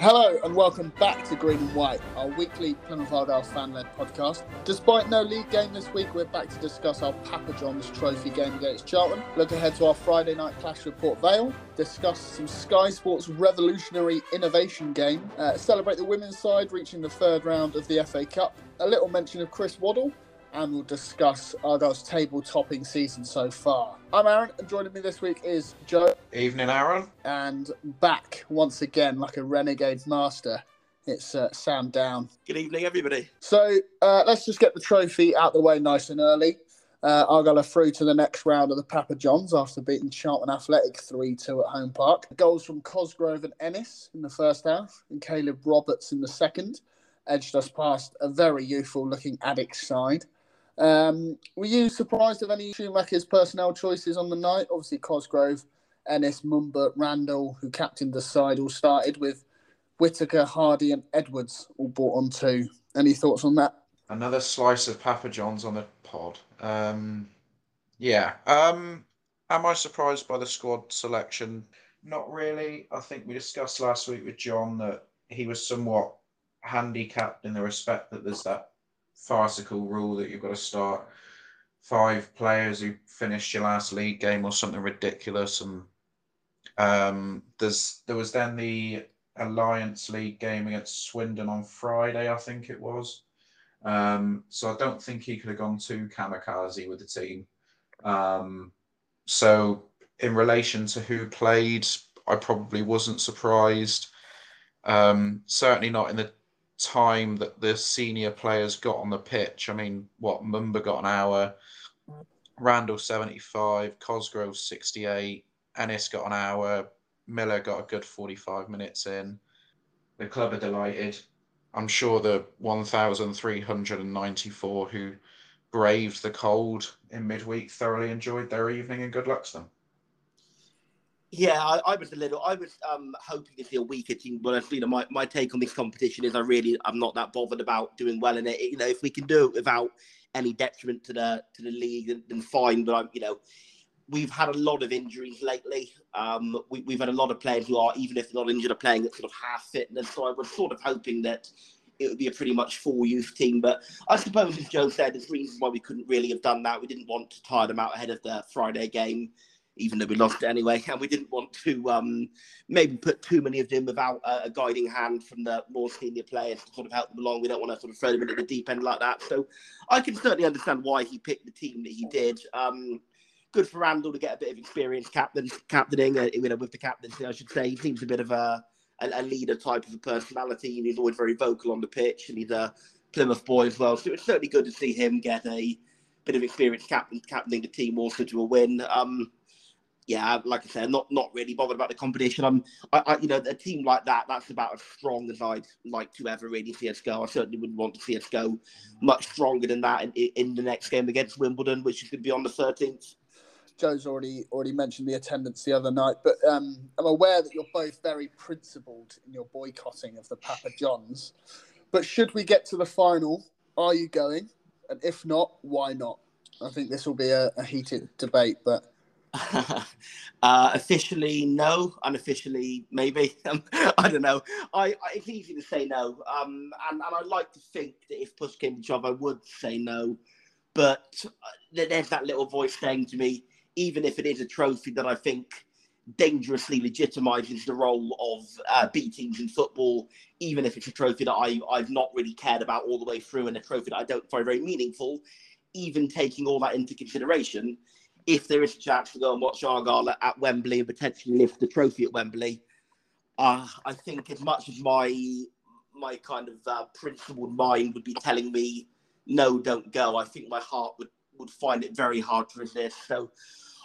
Hello and welcome back to Green and White, our weekly Plymouth Argyle fan-led podcast. Despite no league game this week, we're back to discuss our Papa John's Trophy game against Charlton. Look ahead to our Friday night clash with Port Vale. Discuss some Sky Sports revolutionary innovation game. Uh, celebrate the women's side reaching the third round of the FA Cup. A little mention of Chris Waddle and we'll discuss Argyle's table topping season so far. I'm Aaron, and joining me this week is Joe. Evening, Aaron. And back once again, like a renegade master, it's uh, Sam Down. Good evening, everybody. So uh, let's just get the trophy out the way nice and early. Uh, Argyle are through to the next round of the Papa Johns after beating Charlton Athletic 3 2 at home park. Goals from Cosgrove and Ennis in the first half, and Caleb Roberts in the second edged us past a very youthful looking Addicks side. Um, were you surprised of any Schumacher's personnel choices on the night? Obviously, Cosgrove, Ennis, Mumba, Randall, who captained the side, all started with Whitaker, Hardy, and Edwards all brought on too. Any thoughts on that? Another slice of Papa John's on the pod. Um, yeah. Um, am I surprised by the squad selection? Not really. I think we discussed last week with John that he was somewhat handicapped in the respect that there's that farcical rule that you've got to start five players who finished your last league game or something ridiculous. And um, there's there was then the Alliance League game against Swindon on Friday, I think it was. Um, so I don't think he could have gone too kamikaze with the team. Um, so in relation to who played, I probably wasn't surprised. Um, certainly not in the time that the senior players got on the pitch. I mean, what Mumba got an hour, Randall 75, Cosgrove 68, Ennis got an hour, Miller got a good 45 minutes in. The club are delighted. I'm sure the 1,394 who braved the cold in midweek thoroughly enjoyed their evening and good luck to them. Yeah, I, I, was a little. I was um, hoping to see a weaker team, but you know, my, my take on this competition is I really I'm not that bothered about doing well in it. You know, if we can do it without any detriment to the to the league, then, then fine. But I'm, you know, we've had a lot of injuries lately. Um, we, we've had a lot of players who are, even if they're not injured, are playing at sort of half fitness. So I was sort of hoping that it would be a pretty much full youth team. But I suppose, as Joe said, there's reasons why we couldn't really have done that. We didn't want to tire them out ahead of the Friday game even though we lost anyway. And we didn't want to um, maybe put too many of them without a, a, guiding hand from the more senior players to sort of help them along. We don't want to sort of throw them into the deep end like that. So I can certainly understand why he picked the team that he did. Um, good for Randall to get a bit of experience captain, captaining, uh, you know, with the captaincy, I should say. He seems a bit of a, a, a leader type of a personality, and he's always very vocal on the pitch, and he's a Plymouth boy as well. So it's certainly good to see him get a bit of experience captain, captaining the team also to a win. Um, yeah, like I said, not not really bothered about the competition. I'm, I, I, you know, a team like that, that's about as strong as I'd like to ever really see us go. I certainly wouldn't want to see us go much stronger than that in, in the next game against Wimbledon, which is going to be on the 13th. Joe's already already mentioned the attendance the other night, but um, I'm aware that you're both very principled in your boycotting of the Papa Johns. But should we get to the final, are you going? And if not, why not? I think this will be a, a heated debate, but uh, officially, no. Unofficially, maybe. Um, I don't know. I, I, it's easy to say no. Um, and, and I'd like to think that if push came to shove, I would say no. But uh, there's that little voice saying to me, even if it is a trophy that I think dangerously legitimizes the role of uh, B teams in football, even if it's a trophy that I, I've not really cared about all the way through and a trophy that I don't find very meaningful, even taking all that into consideration, if there is a chance to go and watch Argyle at, Wembley and potentially lift the trophy at Wembley, uh, I think as much as my my kind of uh, principled mind would be telling me no, don't go, I think my heart would would find it very hard to resist. So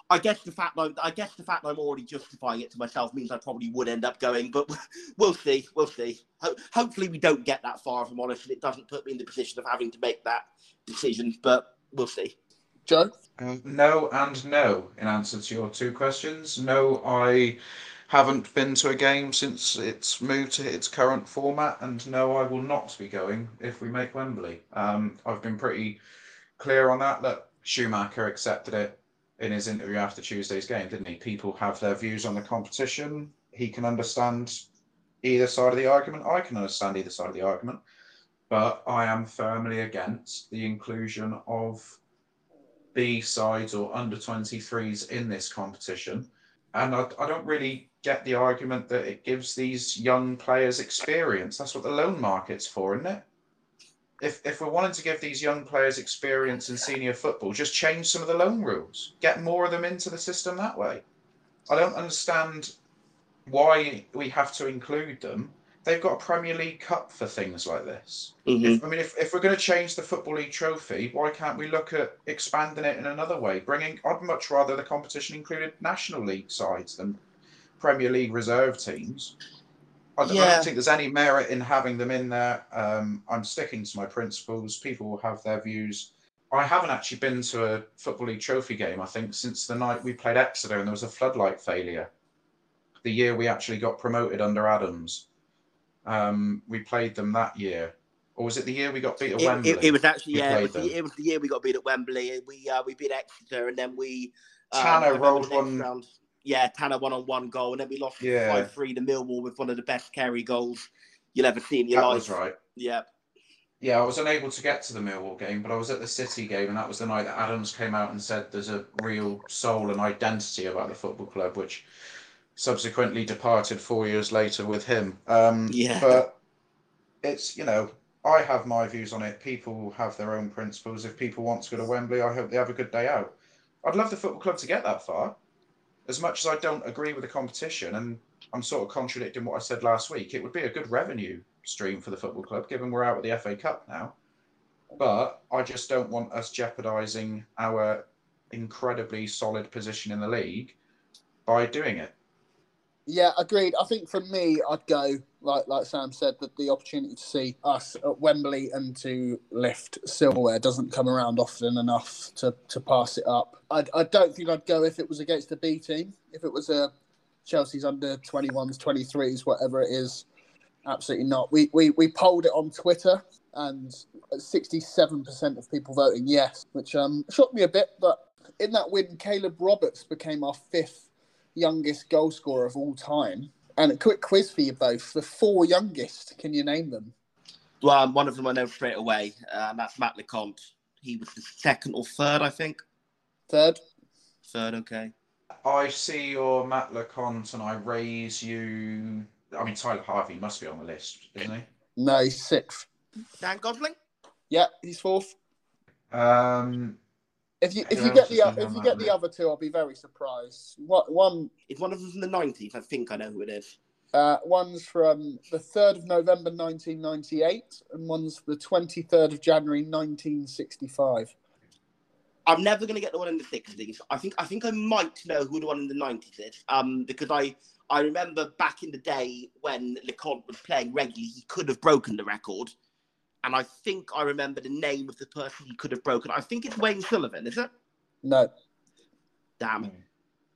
I guess the fact I'm, I guess the fact I'm already justifying it to myself means I probably would end up going, but we'll see. We'll see. Ho- hopefully, we don't get that far. If I'm honest, and it doesn't put me in the position of having to make that decision. But we'll see. Joe, Um, no and no in answer to your two questions. No, I haven't been to a game since it's moved to its current format, and no, I will not be going if we make Wembley. Um, I've been pretty clear on that. That Schumacher accepted it in his interview after Tuesday's game, didn't he? People have their views on the competition. He can understand either side of the argument. I can understand either side of the argument, but I am firmly against the inclusion of B sides or under 23s in this competition. And I, I don't really get the argument that it gives these young players experience. That's what the loan market's for, isn't it? If, if we're wanting to give these young players experience in senior football, just change some of the loan rules. Get more of them into the system that way. I don't understand why we have to include them. They've got a Premier League Cup for things like this. Mhm. If, I mean, if, if we're going to change the Football League trophy, why can't we look at expanding it in another way? Bringing, I'd much rather the competition included National League sides than Premier League reserve teams. I don't, I don't think there's any merit in having them in there. Um, I'm sticking to my principles. People will have their views. I haven't actually been to a Football League trophy game, I think, since the night we played Exeter and there was a floodlight failure. The year we actually got promoted under Adams. Um, we played them that year. Or was it the year we got beat at It, Wembley? it, it was actually We yeah, it was, the, it was the year we got beat at Wembley. We uh, we beat Exeter and then we um, Tanner rolled one- round- Yeah, Tanner won on one goal, and then we lost Yeah. five three to Millwall with one of the best carry goals you'll ever see in your that life. was right. Yeah, Yeah, I was unable to get to the Millwall game, but I was at the City game, and that was the night that Adams came out and said there's a real soul and identity about the football club, which subsequently departed four years later with him. Um, Yeah. But it's, you know, I have my views on it. People have their own principles. If people want to go to Wembley, I hope they have a good day out. I'd love the football club to get that far. As much as I don't agree with the competition, and I'm sort of contradicting what I said last week, it would be a good revenue stream for the football club, given we're out of the FA Cup now. But I just don't want us jeopardising our incredibly solid position in the league by doing it. Yeah, agreed. I think for me, I'd go like like Sam said that the opportunity to see us at Wembley and to lift silverware doesn't come around often enough to, to pass it up. I, I don't think I'd go if it was against a B team. If it was a Chelsea's under 21s, 23s, whatever it is, absolutely not. We we, we polled it on Twitter and 67% of people voting yes, which um shocked me a bit. But in that win, Caleb Roberts became our fifth youngest goal scorer of all time. And a quick quiz for you both: the four youngest. Can you name them? well, um, one of them I know straight away, uh, and that's Matt Lecointe. He was the second or third, I think. Third. Third, okay. I see your Matt Lecointe and I raise you. I mean, Tyler Harvey must be on the list, isn't he? No, he's sixth. Dan Gosling. Yeah, he's fourth. Um, If you if you get the if you get the other two, I'll be very surprised. What one? Is one of them from the nineties? I think I know who it is. Uh, one's from the third of November, nineteen ninety eight, and one's the twenty third of January, nineteen sixty five. I'm never going to get the one in the 60s. I think I think I might know who the one in the 90s is. Um, because I I remember back in the day when Lecointe was playing regularly, he could have broken the record, and I think I remember the name of the person he could have broken. I think it's Wayne Sullivan, is it? No, Damn.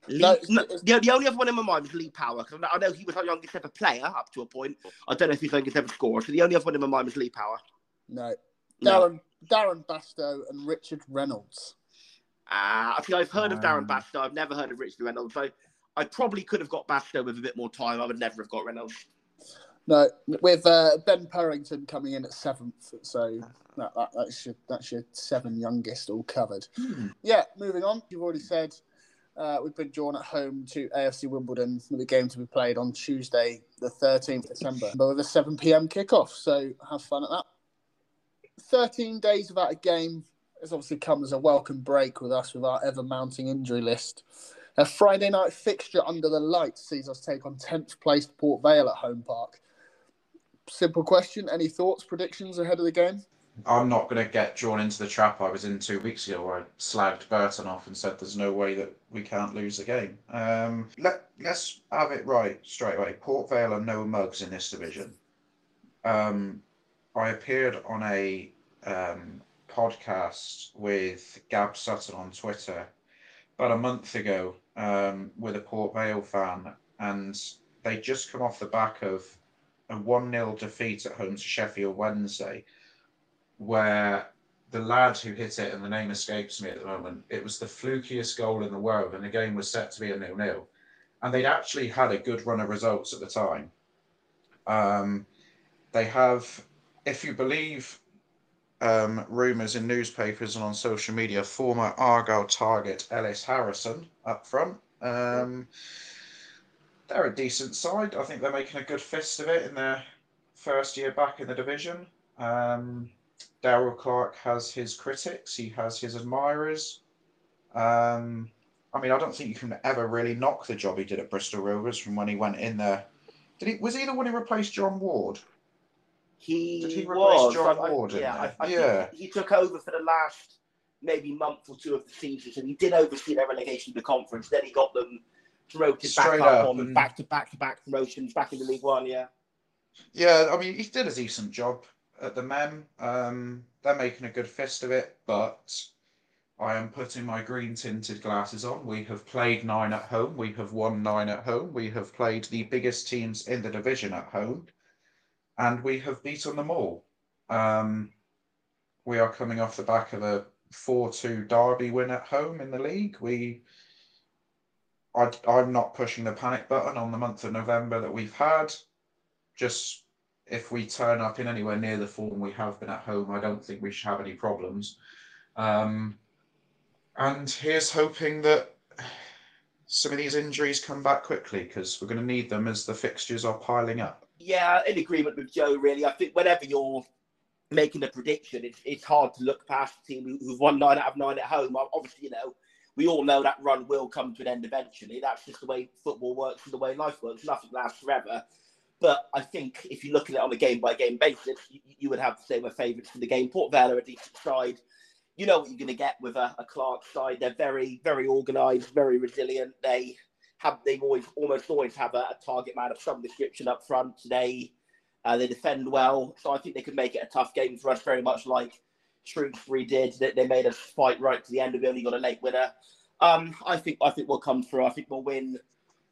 Lee, No, no, the, the only other one in my mind was Lee Power because I know he was our youngest ever player up to a point. I don't know if he's youngest ever scorer. So the only other one in my mind was Lee Power. No. No. Darren Darren Bastow and Richard Reynolds. Ah, I think I've heard of Darren Um, Bastow. I've never heard of Richard Reynolds. So I probably could have got Bastow with a bit more time. I would never have got Reynolds. No, with uh, Ben Purrington coming in at seventh, so that, that, that's your that's your seven youngest all covered. Yeah, moving on. You've already said uh, we've been drawn at home to AFC Wimbledon with a game to be played on Tuesday, the thirteenth December, but with a seven pm kickoff. So have fun at that. Thirteen days without a game has obviously come as a welcome break with us with our ever mounting injury list. A Friday night fixture under the lights sees us take on 10th placed Port Vale at home park. Simple question. Any thoughts, predictions ahead of the game? I'm not going to get drawn into the trap I was in two weeks ago where I slagged Burton off and said there's no way that we can't lose the game. Um, let, let's have it right straight away. Port Vale are no mugs in this division. Um, I appeared on a um, podcast with Gab Sutton on Twitter about a month ago um, with a Port Vale fan, and they just come off the back of a 1 0 defeat at home to Sheffield Wednesday where the lad who hit it, and the name escapes me at the moment, it was the flukiest goal in the world, and the game was set to be a nil-nil. And they'd actually had a good run of results at the time. Um, they have, if you believe um, rumours in newspapers and on social media, former Argyle target Ellis Harrison up front. Um, they're a decent side. I think they're making a good fist of it in their first year back in the division. Um, Darrell Clarke has his critics, he has his admirers. Um, I mean, I don't think you can ever really knock the job he did at Bristol Rovers from when he went in there. Did he? Was he the one who replaced John Ward? He, Did he replace was. John I- I- Ward in yeah. I, I Yeah. think he took over for the last maybe month or two of the season, and he did oversee their relegation to the conference. Then he got them promoted Straight back up, up on back to back to back promotions back in the League One. Yeah. Yeah, I mean, he did a decent job at the Mem. Um, they're making a good fist of it, but I am putting my green tinted glasses on. We have played nine at home. We have won nine at home. We have played the biggest teams in the division at home, and we have beaten them all. Um, we are coming off the back of a 4 2 Derby win at home in the league. We I, I'm not pushing the panic button on the month of November that we've had. Just if we turn up in anywhere near the form we have been at home, I don't think we should have any problems. Um, and here's hoping that some of these injuries come back quickly because we're going to need them as the fixtures are piling up. Yeah, in agreement with Joe. Really, I think whenever you're making a prediction, it's it's hard to look past a team who- who've won nine out of nine at home. Obviously, you know, we all know that run will come to an end eventually. That's just the way football works and the way life works. Nothing lasts forever. But I think if you look at it on a game by game basis, you, you would have to say we're favourites for the game. Port Vale are a decent side. You know what you're going to get with a, a Clarke side. They're very, very organised, very resilient. They have they always almost always have a, a target man of some description up front. They uh, they defend well, so I think they could make it a tough game for us. Very much like Shrewsbury did. They, they made us fight right to the end. We only got a late winner. Um, I think I think we'll come through. I think we'll win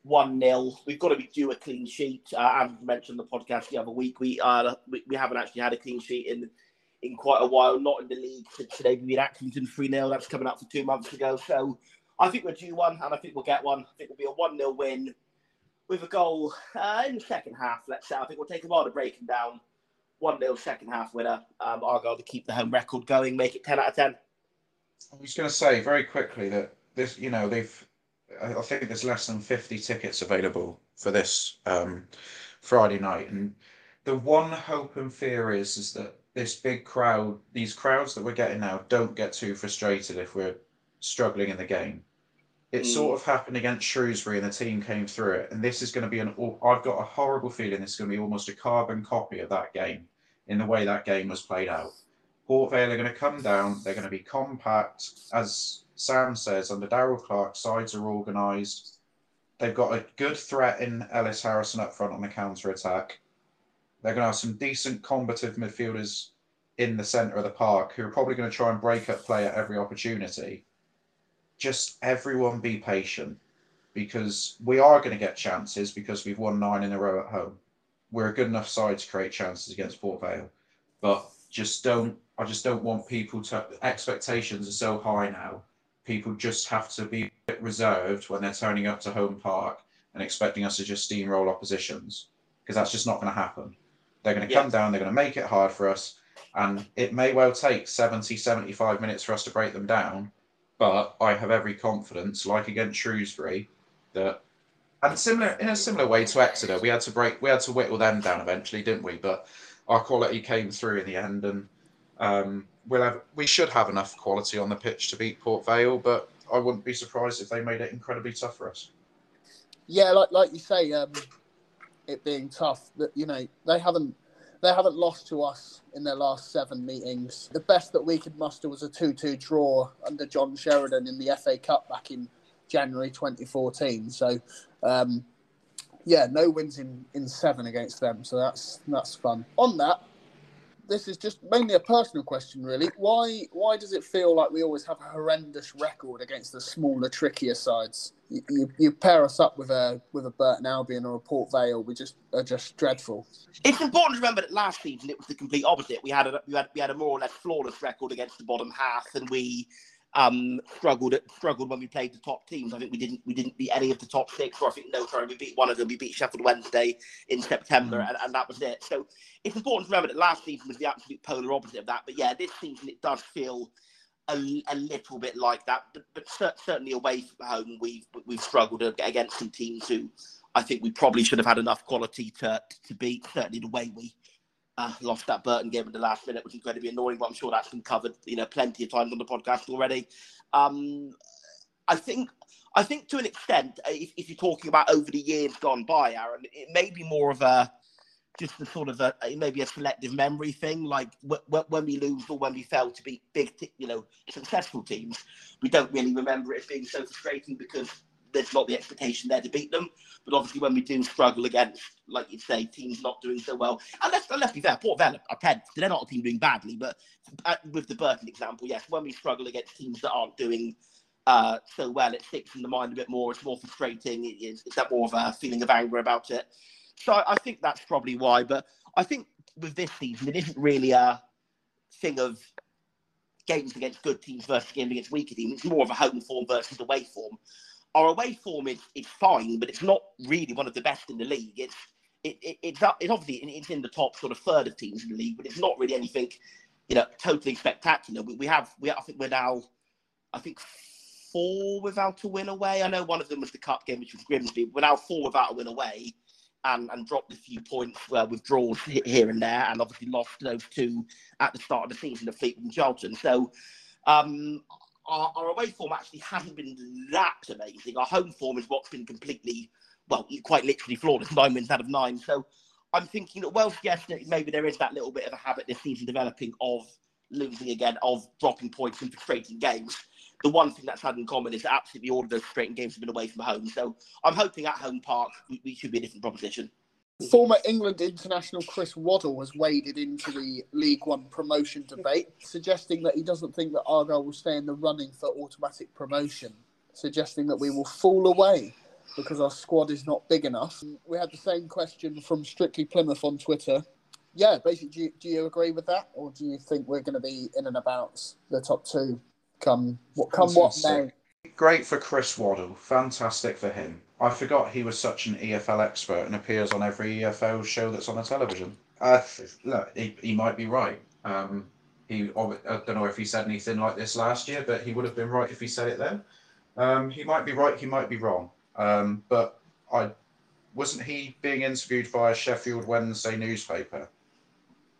one 0 We've got to be due a clean sheet. Uh, as mentioned the podcast the other week, we uh we, we haven't actually had a clean sheet in in quite a while. Not in the league since they beat Accrington three 0 That's coming up for two months ago. So I think we're due one, and I think we'll get one. I think it'll be a one 0 win with a goal uh, in the second half. Let's say I think we'll take a while to break them down. One 0 second half winner. Um, Argyle to keep the home record going, make it ten out of ten. I was going to say very quickly that this, you know, they've, I I think there's less than 50 tickets available for this um, Friday night. And the one hope and fear is, is that this big crowd, these crowds that we're getting now, don't get too frustrated if we're struggling in the game. It Mm. sort of happened against Shrewsbury and the team came through it. And this is going to be an. I've got a horrible feeling this is going to be almost a carbon copy of that game in the way that game was played out. Port Vale are going to come down. They're going to be compact. As Sam says, under Darrell Clarke, sides are organised. They've got a good threat in Ellis Harrison up front on the counter attack. They're going to have some decent combative midfielders in the centre of the park who are probably going to try and break up play at every opportunity. Just everyone be patient. because we are going to get chances because we've won nine in a row at home. We're a good enough side to create chances against Port Vale, but just don't. I just don't want people to. Expectations are so high now. People just have to be a bit reserved when they're turning up to home park and expecting us to just steamroll oppositions because that's just not going to happen. They're going to come down. They're going to make it hard for us, and it may well take 70, 75 minutes for us to break them down. But I have every confidence, like against Shrewsbury, that and similar in a similar way to Exeter, we had to break, we had to whittle them down eventually, didn't we? But our quality came through in the end, and um, we'll have, we should have enough quality on the pitch to beat Port Vale. But I wouldn't be surprised if they made it incredibly tough for us. Yeah, like like you say, um, it being tough. That you know they haven't they haven't lost to us in their last seven meetings. The best that we could muster was a two-two draw under John Sheridan in the FA Cup back in January 2014. So, um, yeah, no wins in, in seven against them. So that's that's fun. On that, this is just mainly a personal question, really. Why why does it feel like we always have a horrendous record against the smaller, trickier sides? You, you, you pair us up with a with a Burton Albion or a Port Vale, we just are just dreadful. It's important to remember that last season it was the complete opposite. We had a we had we had a more or less flawless record against the bottom half, and we um, struggled struggled when we played the top teams. I think we didn't we didn't beat any of the top six, or I think no, sorry, we beat one of them. We beat Sheffield Wednesday in September, mm. and, and that was it. So it's important to remember that last season was the absolute polar opposite of that. But yeah, this season it does feel a, a little bit like that. But, but certainly away from home, we've we've struggled against some teams who I think we probably should have had enough quality to to beat. Certainly the way we uh, lost that Burton game at the last minute, which is going to be annoying, but I'm sure that's been covered, you know, plenty of times on the podcast already. Um, I think, I think to an extent, uh, if, if, you're talking about over the years gone by, Aaron, it may be more of a just a sort of a maybe a selective memory thing. Like when we lose or when we fail to beat big, you know, successful teams, we don't really remember it being so frustrating because there's not the expectation there to beat them. But obviously, when we do struggle against, like you say, teams not doing so well, and let's, let's be fair, Port Vale are 10th. They're not a team doing badly, but uh, with the Burton example, yes, when we struggle against teams that aren't doing uh, so well, it sticks in the mind a bit more. It's more frustrating. It is, it's that more of a feeling of anger about it. So I, I think that's probably why. But I think with this season, it isn't really a thing of games against good teams versus games against weaker teams. It's more of a home form versus away form our away form is, fine, but it's not really one of the best in the league. It's it, it, it's, it's obviously it's in the top sort of third of teams in the league, but it's not really anything, you know, totally spectacular. We, we have we I think we're now, I think four without a win away. I know one of them was the cup game, which was Grimsby. We're now four without a win away, and and dropped a few points uh, with draws here and there, and obviously lost those two at the start of the season to Fleetwood and Charlton. So. Um, our, our away form actually hasn't been that amazing. Our home form is what's been completely, well, quite literally flawless, nine wins out of nine. So I'm thinking that Welsh, yes, maybe there is that little bit of a habit this season developing of losing again, of dropping points in frustrating games. The one thing that's had in common is that absolutely all of those frustrating games have been away from home. So I'm hoping at home park we, we should be a different proposition. Former England international Chris Waddle has waded into the League One promotion debate, suggesting that he doesn't think that Argyle will stay in the running for automatic promotion, suggesting that we will fall away because our squad is not big enough. We had the same question from Strictly Plymouth on Twitter. Yeah, basically, do you, do you agree with that, or do you think we're going to be in and about the top two come what come what may? Great for Chris Waddle, fantastic for him. I forgot he was such an EFL expert and appears on every EFL show that's on the television. Uh, look, he, he might be right. Um, he I don't know if he said anything like this last year, but he would have been right if he said it then. Um, he might be right, he might be wrong. Um, but I wasn't he being interviewed by a Sheffield Wednesday newspaper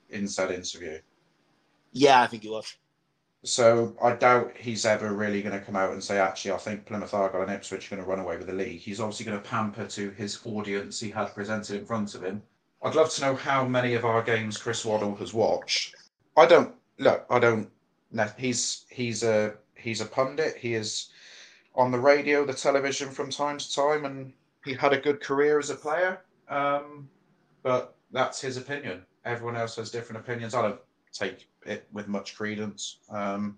in said interview. Yeah, I think he was. So I doubt he's ever really going to come out and say, actually, I think Plymouth Argyle and Ipswich are going to run away with the league. He's obviously going to pamper to his audience he had presented in front of him. I'd love to know how many of our games Chris Waddle has watched. I don't look. I don't. He's he's a he's a pundit. He is on the radio, the television from time to time, and he had a good career as a player. Um, but that's his opinion. Everyone else has different opinions. I don't take it with much credence. Um,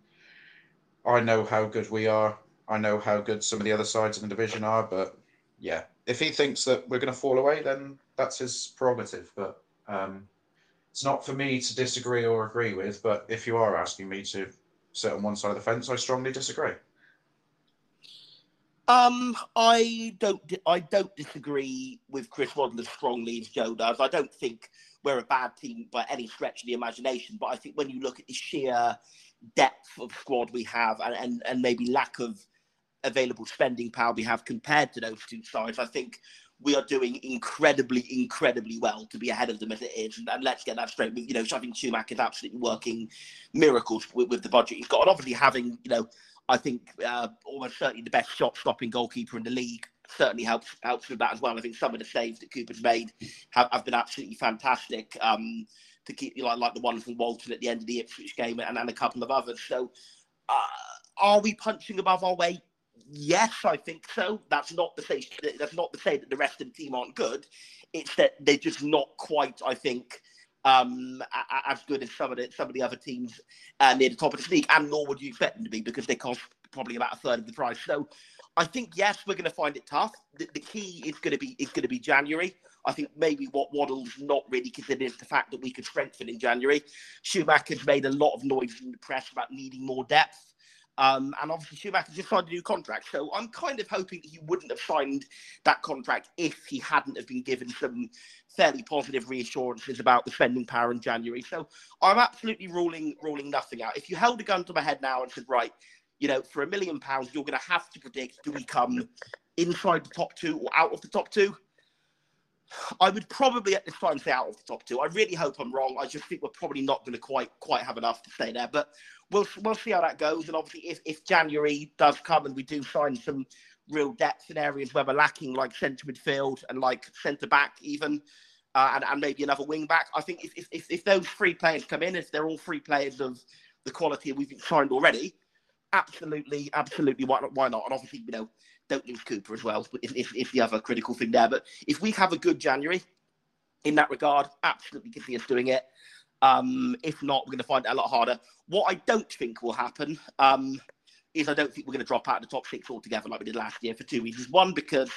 I know how good we are. I know how good some of the other sides in the division are, but yeah, if he thinks that we're going to fall away, then that's his prerogative. But um, it's not for me to disagree or agree with. But if you are asking me to sit on one side of the fence, I strongly disagree. Um, I don't. I don't disagree with Chris as strongly as Joe does. I don't think we're a bad team by any stretch of the imagination. But I think when you look at the sheer depth of squad we have and, and, and maybe lack of available spending power we have compared to those two sides, I think we are doing incredibly, incredibly well to be ahead of them as it is. And, and let's get that straight. You know, I think Schumacher is absolutely working miracles with, with, the budget he's got. And obviously having, you know, I think uh, almost certainly the best shot stopping goalkeeper in the league certainly helps helps with that as well. I think some of the saves that Cooper's made have, have been absolutely fantastic. Um, to keep you like like the one from Walton at the end of the Ipswich game and, and a couple of others. So, uh, are we punching above our weight? Yes, I think so. That's not to say that's not to say that the rest of the team aren't good. It's that they're just not quite. I think um, as good as some of the some of the other teams uh, near the top of the league, and nor would you expect them to be because they cost probably about a third of the price. So, I think yes, we're going to find it tough. The, the key is going to be is going to be January. I think maybe what Waddle's not really considered is the fact that we could strengthen in January. Schumacher's made a lot of noise in the press about needing more depth. Um, and obviously Schumacher just signed a new contract. So I'm kind of hoping he wouldn't have signed that contract if he hadn't have been given some fairly positive reassurances about the spending power in January. So I'm absolutely ruling ruling nothing out. If you held a gun to my head now and said, right, you know, for a million pounds, you're going to have to predict do we come inside the top two or out of the top two? I would probably at this time say out of the top two. I really hope I'm wrong. I just think we're probably not going to quite quite have enough to stay there. But we'll we'll see how that goes. And obviously, if, if January does come and we do sign some real depth in areas where we're lacking, like centre midfield and like centre back, even, uh, and, and maybe another wing back, I think if, if if those three players come in, if they're all three players of the quality we've signed already, absolutely, absolutely, why not? Why not? And obviously, you know don't lose Cooper as well. If, if, if the other critical thing there, but if we have a good January in that regard, absolutely can see us doing it. Um, if not, we're going to find it a lot harder. What I don't think will happen um, is I don't think we're going to drop out of the top six altogether like we did last year for two reasons. One, because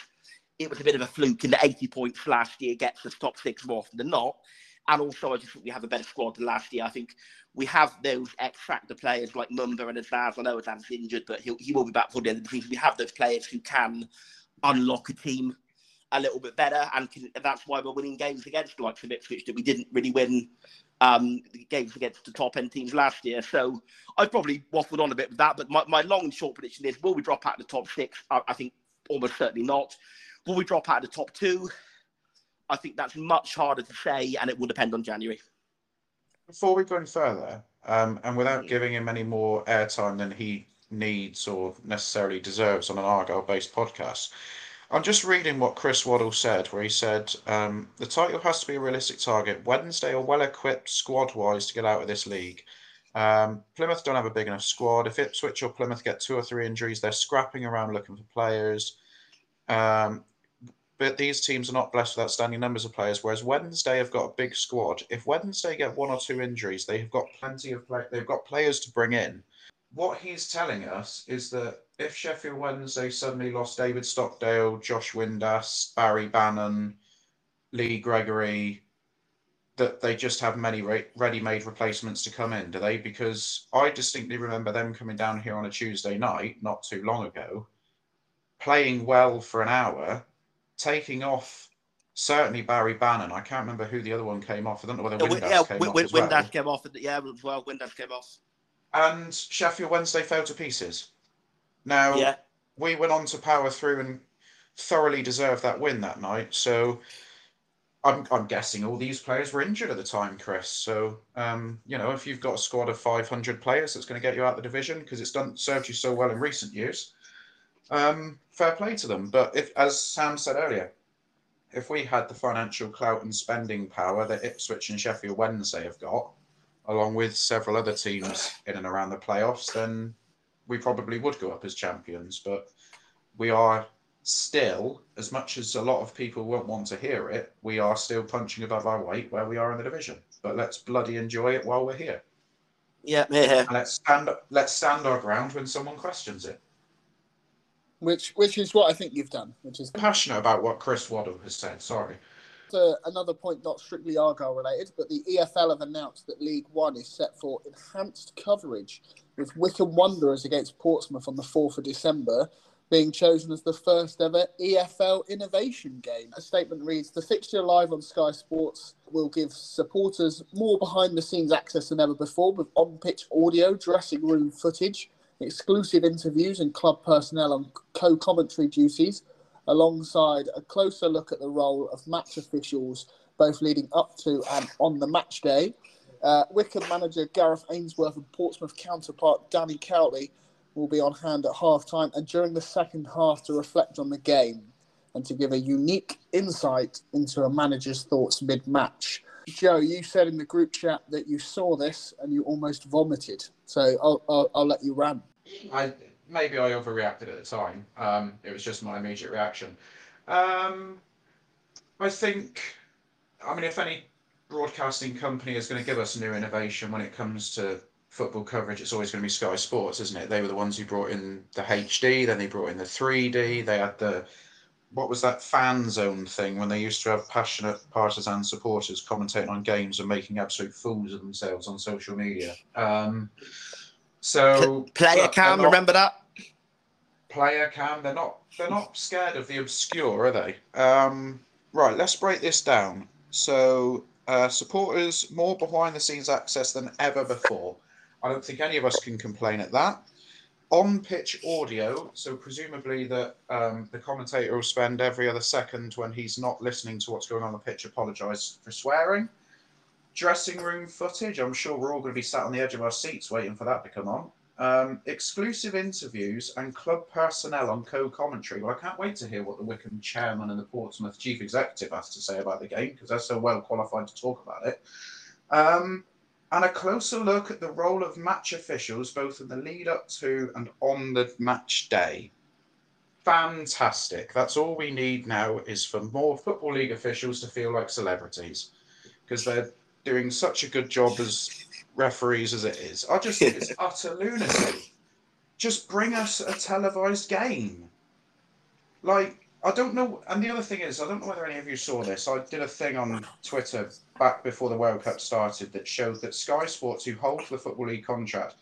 it was a bit of a fluke, and the 80 points last year gets us top six more often than not. And also, I just think we have a better squad than last year. I think we have those X factor players like Mumba and Azaz. I know Azaz's injured, but he'll, he will be back for the end of the season. We have those players who can unlock a team a little bit better, and can, that's why we're winning games against like Ipswich that we didn't really win um, games against the top end teams last year. So I've probably waffled on a bit with that, but my, my long and short prediction is: will we drop out of the top six? I, I think almost certainly not. Will we drop out of the top two? I think that's much harder to say, and it will depend on January. Before we go any further, um, and without giving him any more airtime than he needs or necessarily deserves on an Argyle based podcast, I'm just reading what Chris Waddle said, where he said um, the title has to be a realistic target. Wednesday are well equipped squad wise to get out of this league. Um, Plymouth don't have a big enough squad. If Ipswich or Plymouth get two or three injuries, they're scrapping around looking for players. Um, but these teams are not blessed with outstanding numbers of players. Whereas Wednesday have got a big squad. If Wednesday get one or two injuries, they've got plenty of play- they've got players to bring in. What he's telling us is that if Sheffield Wednesday suddenly lost David Stockdale, Josh Windass, Barry Bannan, Lee Gregory, that they just have many ready-made replacements to come in, do they? Because I distinctly remember them coming down here on a Tuesday night, not too long ago, playing well for an hour, taking off certainly Barry Bannan. I can't remember who the other one came off. I don't know whether Windass yeah, came off. as Windass well. came off. Yeah, well, Windass came off. And Sheffield Wednesday fell to pieces. Now, yeah. we went on to power through and thoroughly deserved that win that night. So I'm, I'm guessing all these players were injured at the time, Chris. So, um, you know, if you've got a squad of 500 players that's going to get you out of the division because it's done served you so well in recent years, um, fair play to them. But if, as Sam said earlier, if we had the financial clout and spending power that Ipswich and Sheffield Wednesday have got, along with several other teams in and around the playoffs, then we probably would go up as champions. But we are still, as much as a lot of people won't want to hear it, we are still punching above our weight where we are in the division. But let's bloody enjoy it while we're here. Yeah, yeah. And let's stand. Let's stand our ground when someone questions it. Which which is what I think you've done. Which is Passionate about what Chris Waddle has said. Sorry. uh, another point, not strictly Argyle related, but the EFL have announced that League One is set for enhanced coverage with Wycombe Wanderers against Portsmouth on the 4th of December being chosen as the first ever EFL innovation game. A statement reads The fixture live on Sky Sports will give supporters more behind the scenes access than ever before with on pitch audio, dressing room footage, exclusive interviews, and club personnel on co commentary duties alongside a closer look at the role of match officials, both leading up to and on the match day. Uh, Wycombe manager Gareth Ainsworth and Portsmouth counterpart Danny Cowley will be on hand at half time and during the second half to reflect on the game and to give a unique insight into a manager's thoughts mid match. Joe, you said in the group chat that you saw this and you almost vomited. So I'll, I'll, I'll let you run. I maybe I overreacted at the time. Um, it was just my immediate reaction. Um, I think, I mean, if any broadcasting company is going to give us new innovation when it comes to football coverage, it's always going to be Sky Sports, isn't it? They were the ones who brought in the HD, then they brought in the 3D. They had the what was that fan zone thing when they used to have passionate partisan supporters commentating on games and making absolute fools of themselves on social media. Um, so Player look, cam, not- remember that? player cam. They're not they're not scared of the obscure, are they? Um, right, let's break this down. So uh, supporters more behind the scenes access than ever before. I don't think any of us can complain at that. On pitch audio, so presumably that um, the commentator will spend every other second when he's not listening to what's going on the pitch apologise for swearing. Dressing room footage, I'm sure we're all going to be sat on the edge of our seats waiting for that to come on. Um, exclusive interviews and club personnel on co-commentary. Well, I can't wait to hear what the Wycombe chairman and the Portsmouth chief executive has to say about the game because they're so well qualified to talk about it. Um, and a closer look at the role of match officials, both in the lead up to and on the match day. Fantastic. That's all we need now is for more Football League officials to feel like celebrities because they're doing such a good job as referees as it is. I just think it's utter lunacy. Just bring us a televised game. Like, I don't know. And the other thing is, I don't know whether any of you saw this. I did a thing on Twitter back before the World Cup started that showed that Sky Sports, who hold the Football League contract,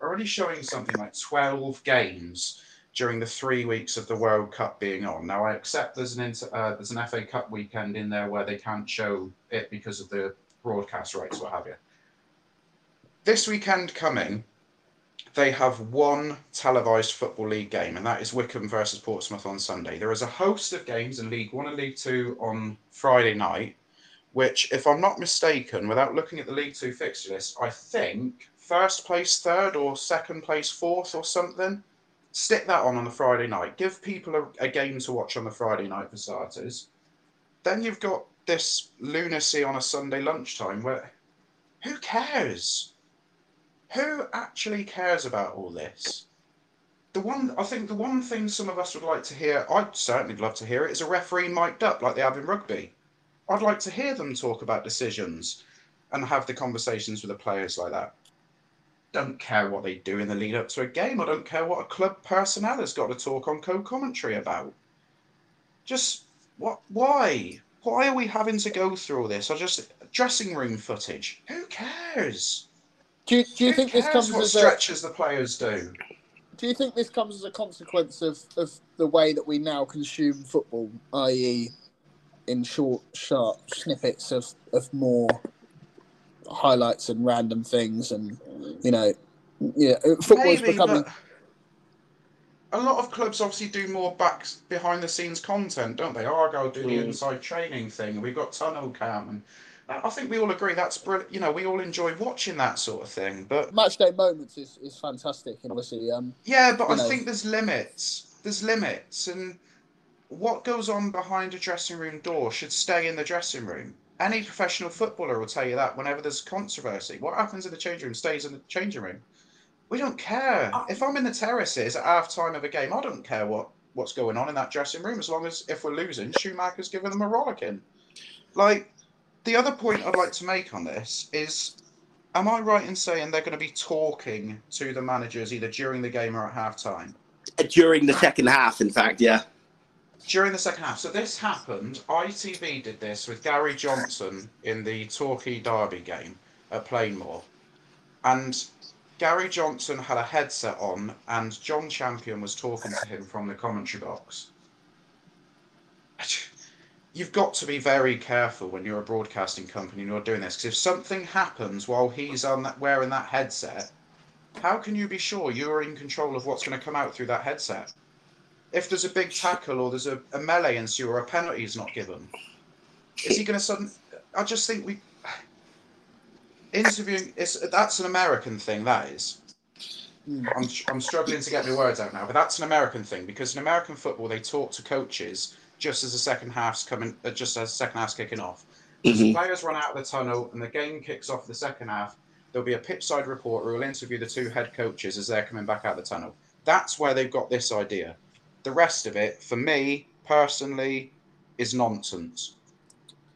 are already showing something like 12 games during the three weeks of the World Cup being on. Now, I accept there's an inter, uh, there's an FA Cup weekend in there where they can't show it because of the broadcast rights, what have you. This weekend coming, they have one televised Football League game, and that is Wycombe versus Portsmouth on Sunday. There is a host of games in League One and League Two on Friday night, which, if I'm not mistaken, without looking at the League Two fixture list, I think first place third or second place fourth or something. Stick that on on the Friday night. Give people a, a game to watch on the Friday night for starters. Then you've got this lunacy on a Sunday lunchtime where who cares? Who actually cares about all this? The one I think the one thing some of us would like to hear, I'd certainly love to hear it, is a referee mic'd up like they have in rugby. I'd like to hear them talk about decisions and have the conversations with the players like that. Don't care what they do in the lead up to a game. I don't care what a club personnel has got to talk on co-commentary about. Just what? Why? Why are we having to go through all this? I just dressing room footage. Who cares? Do you, do you Who think this comes what as a, stretches the players do? do you think this comes as a consequence of, of the way that we now consume football, i.e., in short, sharp snippets of, of more highlights and random things, and you know, yeah, football is Maybe, becoming. but a lot of clubs obviously do more back behind the scenes content, don't they? Argo do the Mm. inside training thing. We've got Tunnel Cam, and I think we all agree that's brilliant. You know, we all enjoy watching that sort of thing. But Match day moments is, is fantastic, and obviously, um, yeah, but I know. think there's limits. There's limits, and what goes on behind a dressing room door should stay in the dressing room. Any professional footballer will tell you that whenever there's controversy. What happens in the changing room stays in the changing room. We don't care. Oh. If I'm in the terraces at half time of a game, I don't care what, what's going on in that dressing room as long as if we're losing, Schumacher's giving them a rollicking. Like, the other point I'd like to make on this is am I right in saying they're going to be talking to the managers either during the game or at half time? Uh, during the second half, in fact, yeah. During the second half. So this happened. ITV did this with Gary Johnson in the Torquay Derby game at Plainmoor. And Gary Johnson had a headset on, and John Champion was talking to him from the commentary box. You've got to be very careful when you're a broadcasting company and you're doing this, because if something happens while he's on that, wearing that headset, how can you be sure you're in control of what's going to come out through that headset? If there's a big tackle or there's a, a melee ensue or a penalty is not given, is he going to suddenly? I just think we interviewing. It's that's an American thing. That is. I'm, I'm struggling to get my words out now, but that's an American thing because in American football they talk to coaches just as the second half's coming, uh, just as the second half's kicking off. Mhm. Players run out of the tunnel and the game kicks off the second half. There'll be a pitchside reporter who will interview the two head coaches as they're coming back out of the tunnel. That's where they've got this idea. The rest of it, for me personally, is nonsense.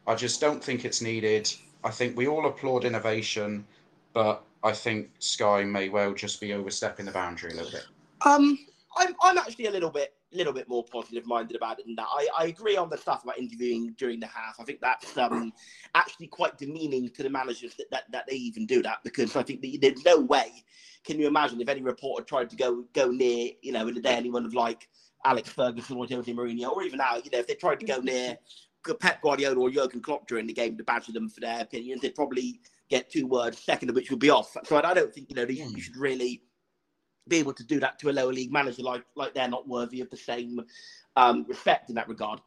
I just don't think it's needed. I think we all applaud innovation, but I think Sky may well just be overstepping the boundary a little bit. Um, I'm I'm actually a little bit little bit more positive minded about it than that. I, I agree on the stuff about interviewing during the half. I think that's um actually quite demeaning to the managers that, that, that they even do that because I think that there's no way can you imagine if any reporter tried to go go near you know in the day anyone of like Alex Ferguson or Jose Mourinho or even now you know if they tried to go near Pep Guardiola or Jurgen Klopp during the game to badger them for their opinions they'd probably get two words second of which would be off. So I don't think you know that you should really be able to do that to a lower league manager like like they're not worthy of the same um, respect in that regard.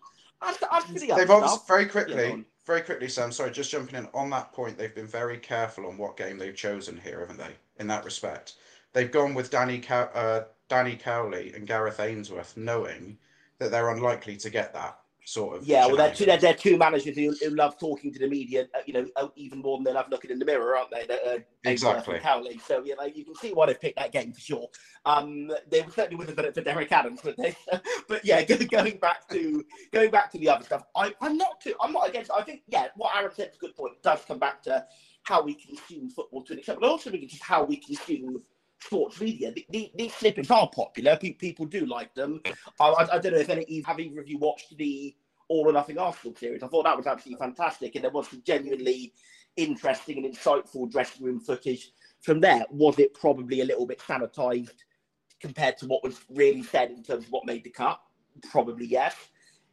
As, as for the other They've obviously very quickly, on. very quickly, Sam. Sorry, just jumping in on that point. They've been very careful on what game they've chosen here, haven't they? In that respect, they've gone with Danny Cow- uh, Danny Cowley and Gareth Ainsworth, knowing that they're unlikely to get that sort of. Yeah, well, they're two, they're, they're two managers who, who love talking to the media, uh, you know, uh, even more than they love looking in the mirror, aren't they? Uh, Exactly. Cowley. So, you know, you can see why they've picked that game for sure. Um, they certainly wouldn't have done it for Derek Adams, would they? but yeah, going back to going back to the other stuff, I, I'm not too, I'm not against. I think yeah, what Aaron said is a good point. It does come back to how we consume football to an extent, but also just how we consume sports media. The- the- These snippets are popular. Pe- People do like them. I, I, don't know if any have either of you watched the All or Nothing Arsenal series. I thought that was absolutely fantastic, and there was some genuinely interesting and insightful dressing room footage from there. Was it probably a little bit sanitized compared to what was really said in terms of what made the cut? Probably yes.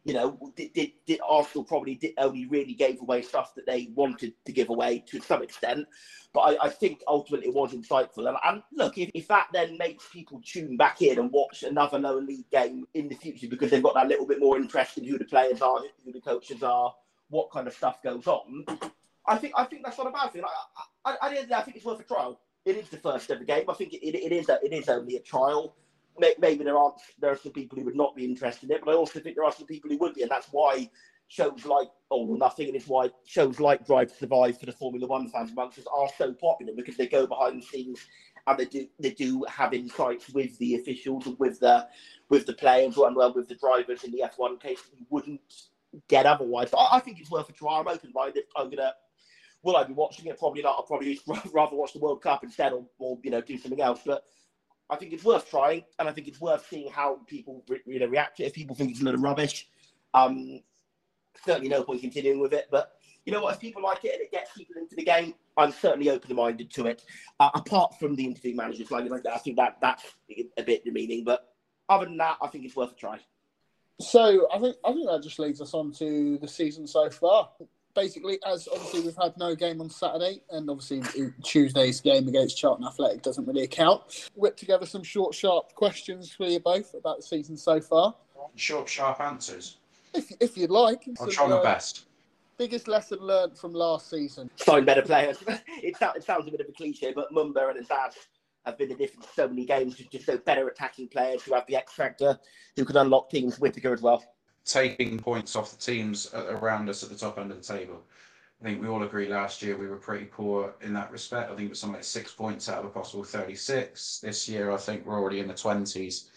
You know, did, did, did Arsenal probably did, only really gave away stuff that they wanted to give away to some extent, but I, I think ultimately it was insightful. And, and look, if, if that then makes people tune back in and watch another lower league game in the future because they've got that little bit more interest in who the players are, who the coaches are, what kind of stuff goes on, I think I think that's not a bad thing. I, I, I, I, think it's worth a trial. It is the first ever game. I think it, it, it is a, it is only a trial. May- Maybe there aren't there are some people who would not be interested in it, but I also think there are some people who would be, and that's why shows like oh, All or Nothing, and it's why shows like Drive to Survive for the Formula One fans amongst us are so popular because they go behind the scenes and they do they do have insights with the officials and with the with the players and well with the drivers in the F1 case that you wouldn't get otherwise. I, I think it's worth a try. I'm open minded. I'm gonna will I be watching it? Probably not. I'll probably rather watch the World Cup instead, or, or you know do something else. But I think it's worth trying, and I think it's worth seeing how people you know react to it. If people think it's a little rubbish, um, certainly no point continuing with it. But you know what? If people like it and it gets people into the game, I'm certainly open minded to it. Uh, apart from the interview managers, like like that, I think that that's a bit demeaning. But other than that, I think it's worth a try. So I think I think that just leads us on to the season so far. Basically, as obviously we've had no game on Saturday, and obviously Tuesday's game against Charlton Athletic doesn't really account. Whipped together some short, sharp questions for you both about the season so far, Short, sharp answers. if if you'd like. I'll Some, try my uh, best. Biggest lesson learned from last season. sign better players. it, sounds, it sounds a bit of a cliche, but Mumba and his Azaz have been the difference in so many games. Just, just so better attacking players who have the X factor, who can unlock teams. Whittaker as well. Taking points off the teams around us at the top end of the table. I think we all agree last year we were pretty poor in that respect. I think it was something like six points out of a possible 36. This year, I think we're already in the 20s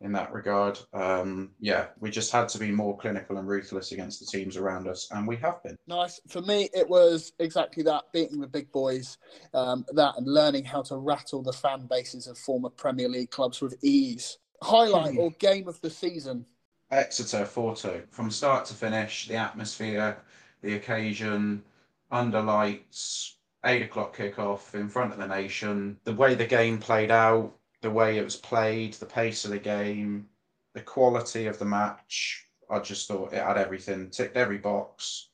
in that regard. Um, yeah, we just had to be more clinical and ruthless against the teams around us, and we have been. Nice. For me, it was exactly that beating the big boys, um, that and learning how to rattle the fan bases of former Premier League clubs with ease. Highlight or game of the season? Exeter 4 2. From start to finish, the atmosphere, the occasion, under lights, 8 o'clock kickoff in front of the nation, the way the game played out, the way it was played, the pace of the game, the quality of the match. I just thought it had everything, ticked every box.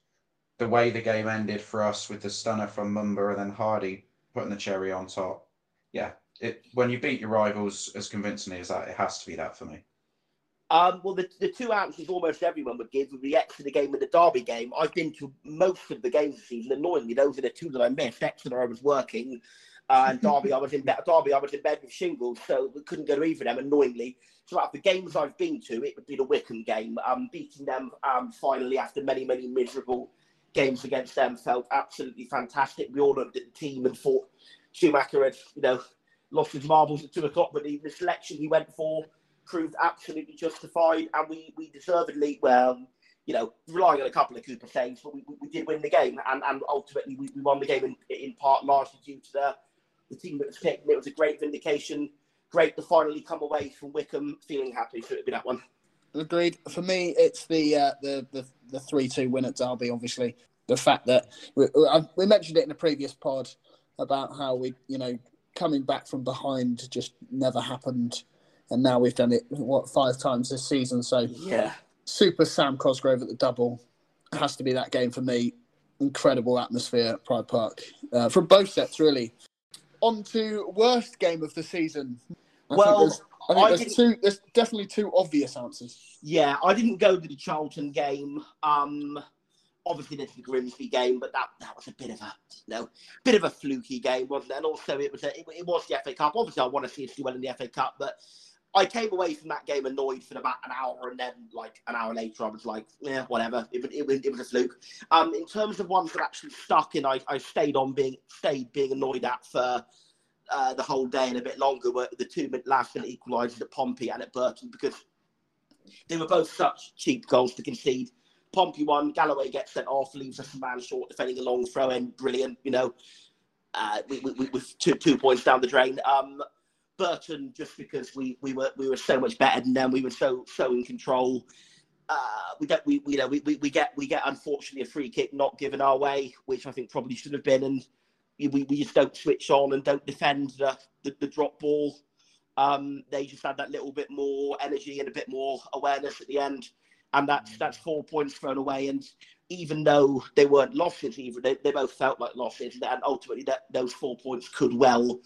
The way the game ended for us with the stunner from Mumba and then Hardie putting the cherry on top. Yeah, it when you beat your rivals as convincingly as that, it has to be that for me. Um, well, the, the two answers almost everyone would give would be Exeter game and the Derby game. I've been to most of the games this season. Annoyingly, those are the two that I missed. Exeter, I was working, uh, and Derby, I was in bed. Derby, I was in bed with shingles, so we couldn't go to either of them. Annoyingly, so out of the games I've been to, it would be the Wycombe game. Um, beating them um, finally after many, many miserable games against them felt absolutely fantastic. We all looked at the team and thought Schumacher had, you know, lost his marbles at two o'clock, but the selection he went for proved absolutely justified, and we we deservedly well. You know, relying on a couple of Cooper saves, but we, we did win the game, and, and ultimately we, we won the game in, in part largely due to the, the team that was picked. And it was a great vindication. Great to finally come away from Wycombe feeling happy. So it'd be that one. Agreed. For me, it's the uh, the the the three two win at Derby. Obviously, the fact that we, we mentioned it in a previous pod about how we, you know, coming back from behind just never happened and now we've done it what five times this season. So yeah, super Sam Cosgrove at the double has to be that game for me. Incredible atmosphere at Pride Park uh, from both sets, really. On to worst game of the season. I well, think there's, I think I there's two. There's definitely two obvious answers. Yeah, I didn't go to the Charlton game. Um, obviously there's the Grimsby game, but that, that was a bit of a you know bit of a fluky game, wasn't it? And also it was a, it, it was the FA Cup. Obviously, I want to see us do well in the FA Cup, but I came away from that game annoyed for about an hour, and then like an hour later, I was like, yeah, whatever. It, it, it was a fluke. Um, in terms of ones that actually stuck in, I, I stayed on being stayed being annoyed at for uh, the whole day and a bit longer were the two last minute equalisers at Pompey and at Burton because they were both such cheap goals to concede. Pompey won, Galloway gets sent off, leaves us a man short, defending a long throw in, brilliant, you know, uh, with two, two points down the drain. Um, Burton just because we, we were we were so much better than them. We were so so in control. Uh, we don't we, you know we, we, we get we get unfortunately a free kick not given our way, which I think probably should have been, and we, we just don't switch on and don't defend the the, the drop ball. Um, they just had that little bit more energy and a bit more awareness at the end, and that's that's four points thrown away. And even though they weren't losses, either they, they both felt like losses, and ultimately that those four points could well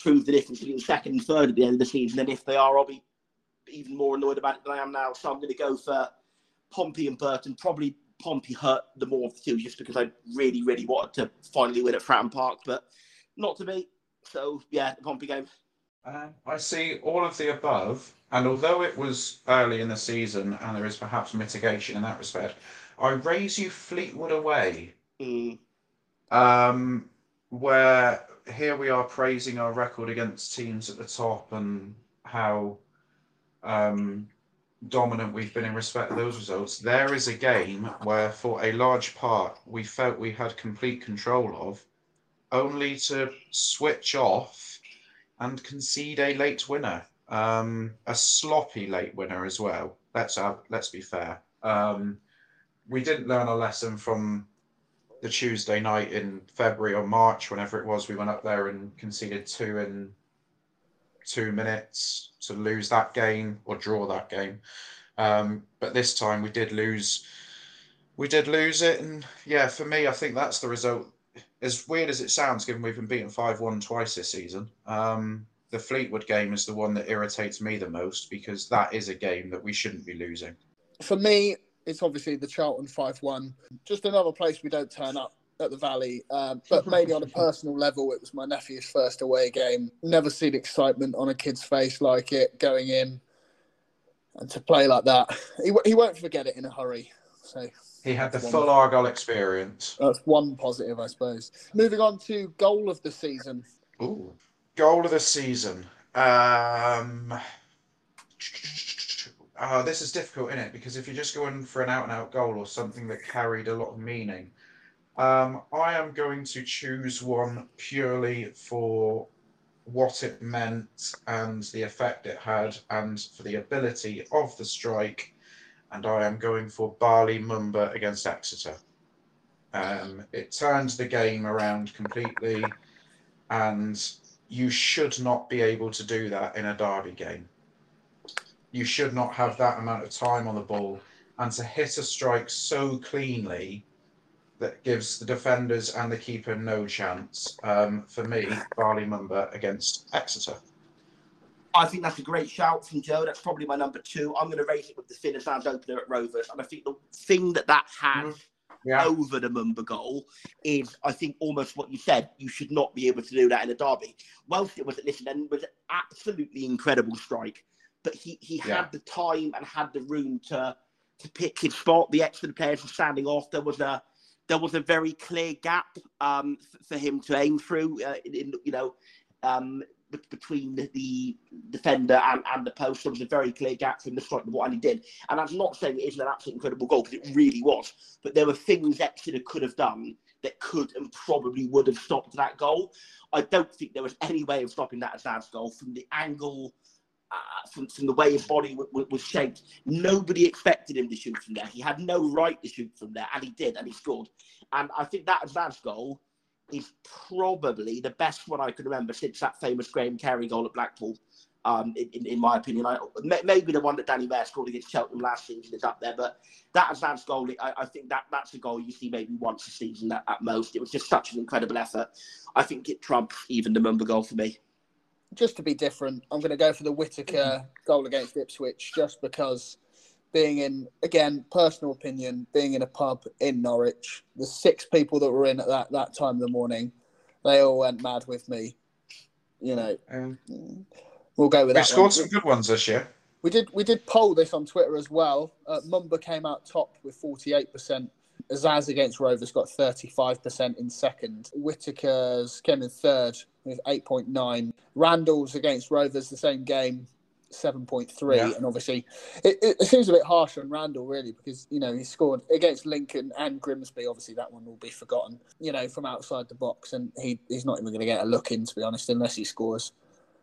prove the difference between second and third at the end of the season. And if they are, I'll be even more annoyed about it than I am now. So I'm going to go for Pompey and Burton. Probably Pompey hurt the more of the two just because I really, really wanted to finally win at Fratton Park, but not to be. So yeah, the Pompey game. Uh, I see all of the above, and although it was early in the season and there is perhaps mitigation in that respect, I raise you Fleetwood away. Mm. Um, where here we are praising our record against teams at the top and how um, dominant we've been in respect of those results. There is a game where, for a large part, we felt we had complete control of, only to switch off and concede a late winner, um, a sloppy late winner as well. Let's have, let's be fair. Um, we didn't learn a lesson from the Tuesday night in February or March, whenever it was, we went up there and conceded two in two minutes to lose that game or draw that game. Um, but this time we did lose. We did lose it, and yeah, for me, I think that's the result. As weird as it sounds, given we've been beaten five-one twice this season, um, the Fleetwood game is the one that irritates me the most because that is a game that we shouldn't be losing. For me, it's obviously the Charlton 5 1. Just another place we don't turn up at the Valley. Um, but maybe on a personal level, it was my nephew's first away game. Never seen excitement on a kid's face like it going in and to play like that. He, he won't forget it in a hurry. So he had the full Argyle experience. That's one positive, I suppose. Moving on to goal of the season. Ooh, goal of the season. Um, oh, this is difficult, isn't it? Because if you're just going for an out and out goal or something that carried a lot of meaning, um, I am going to choose one purely for what it meant and the effect it had, and for the ability of the strike. And I am going for Bali Mumba against Exeter. Um, it turned the game around completely, and you should not be able to do that in a derby game. You should not have that amount of time on the ball, and to hit a strike so cleanly that gives the defenders and the keeper no chance. Um, for me, Bali Mumba against Exeter. I think that's a great shout from Joe. That's probably my number two. I'm going to raise it with the Finn Azaz's opener at Rovers. And I think the thing that that has Yeah. over the Mumba goal is, I think, almost what you said. You should not be able to do that in a derby. Whilst it was, listen, and was an absolutely incredible strike, but he, he Yeah. had the time and had the room to to pick his spot. The extra players were standing off. There was a there was a very clear gap um, for him to aim through. Uh, in, you know, um, be- between the, defender and, and the post, there was a very clear gap for the to strike the ball, and he did. And I'm not saying it isn't an absolutely incredible goal because it really was, but there were things Exeter could have done that could and probably would have stopped that goal. I don't think there was any way of stopping that Azaz's goal from the angle. Uh, from, from the way his body w- w- was shaped, nobody expected him to shoot from there. He had no right to shoot from there, and he did, and he scored. And I think that Azaz's goal is probably the best one I can remember since that famous Graham Carey goal at Blackpool. Um, in, in, my opinion, I, maybe the one that Danny Ware scored against Cheltenham last season is up there, but that Azaz's goal, I, I think that that's a goal you see maybe once a season at, at most. It was just such an incredible effort. I think it trumps even the Mumba goal for me. Just to be different, I'm going to go for the Whittaker goal against Ipswich, just because being in, again, personal opinion, being in a pub in Norwich, the six people that were in at that, that time of the morning, they all went mad with me. You know, Um, we'll go with we that. scored one. some good ones this year. We did we did poll this on Twitter as well. Uh, Mumba came out top with 48%. Azaz against Rovers got 35% in second. Whittaker's came in third with 8.9. Randall's against Rovers the same game, 7.3. Yeah. And obviously, it, it, seems a bit harsh on Randall, really, because, you know, he scored against Lincoln and Grimsby. Obviously, that one will be forgotten, you know, from outside the box. And he, he's not even going to get a look in, to be honest, unless he scores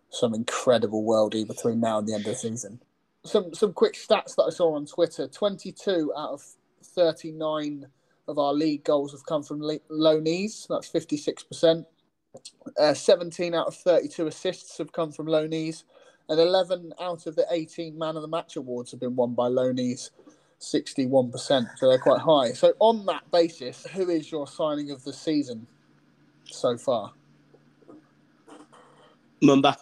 some incredible worldie between now and the end of the season. Some some quick stats that I saw on Twitter: twenty-two out of thirty-nine of our league goals have come from le- loanees. That's fifty-six percent. Uh, Seventeen out of thirty-two assists have come from loanees, and eleven out of the eighteen man of the match awards have been won by loanees. 61%, so they're quite high. So, on that basis, who is your signing of the season so far? Mumba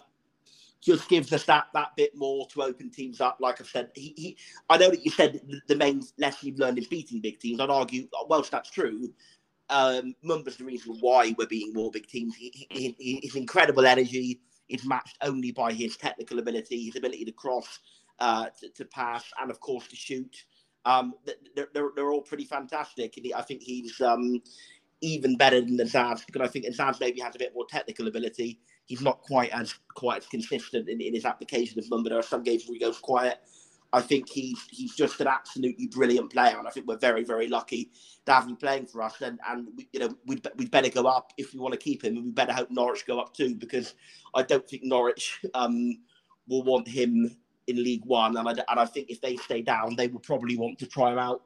just gives us that that bit more to open teams up. Like I said, he, he I know that you said the- main lesson you've learned is beating big teams. I'd argue, whilst that's true, um, Mumba's the reason why we're beating more big teams. He, he, his incredible energy is matched only by his technical ability, his ability to cross, uh, to, to pass, and of course to shoot. Um, they're, they're, they're all pretty fantastic. And I think he's um, even better than Azaz because I think Azaz maybe has a bit more technical ability. He's not quite as quite as consistent in, in his application of Mumba. There are some games where he goes quiet. I think he's he's just an absolutely brilliant player, and I think we're very very lucky to have him playing for us. And and we, you know we'd we'd better go up if we want to keep him, and we better hope Norwich go up too because I don't think Norwich um, will want him in League One, and I and I think if they stay down, they will probably want to try him out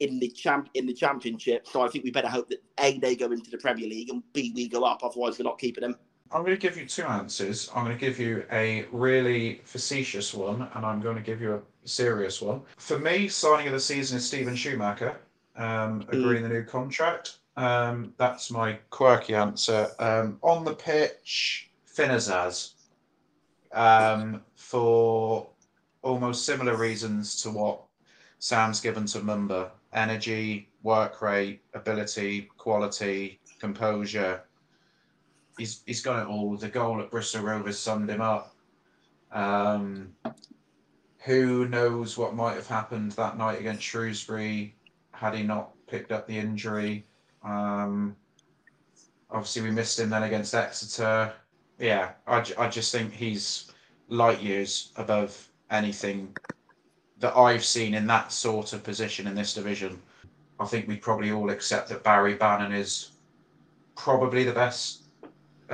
in the champ in the championship. So I think we better hope that a they go into the Premier League and b we go up. Otherwise, we're not keeping him. I'm going to give you two answers. I'm going to give you a really facetious one, and I'm going to give you a serious one. For me, signing of the season is Steven Schumacher, um, agreeing the new contract. Um, that's my quirky answer. Um, on the pitch, Finn Azaz, um, for almost similar reasons to what Sam's given to Mumba: energy, work rate, ability, quality, composure he's he's got it all. The goal at Bristol Rovers summed him up. Um, who knows what might have happened that night against Shrewsbury had he not picked up the injury? Um, obviously, we missed him then against Exeter. Yeah, I, I just think he's light years above anything that I've seen in that sort of position in this division. I think we probably all accept that Barry Bannan is probably the best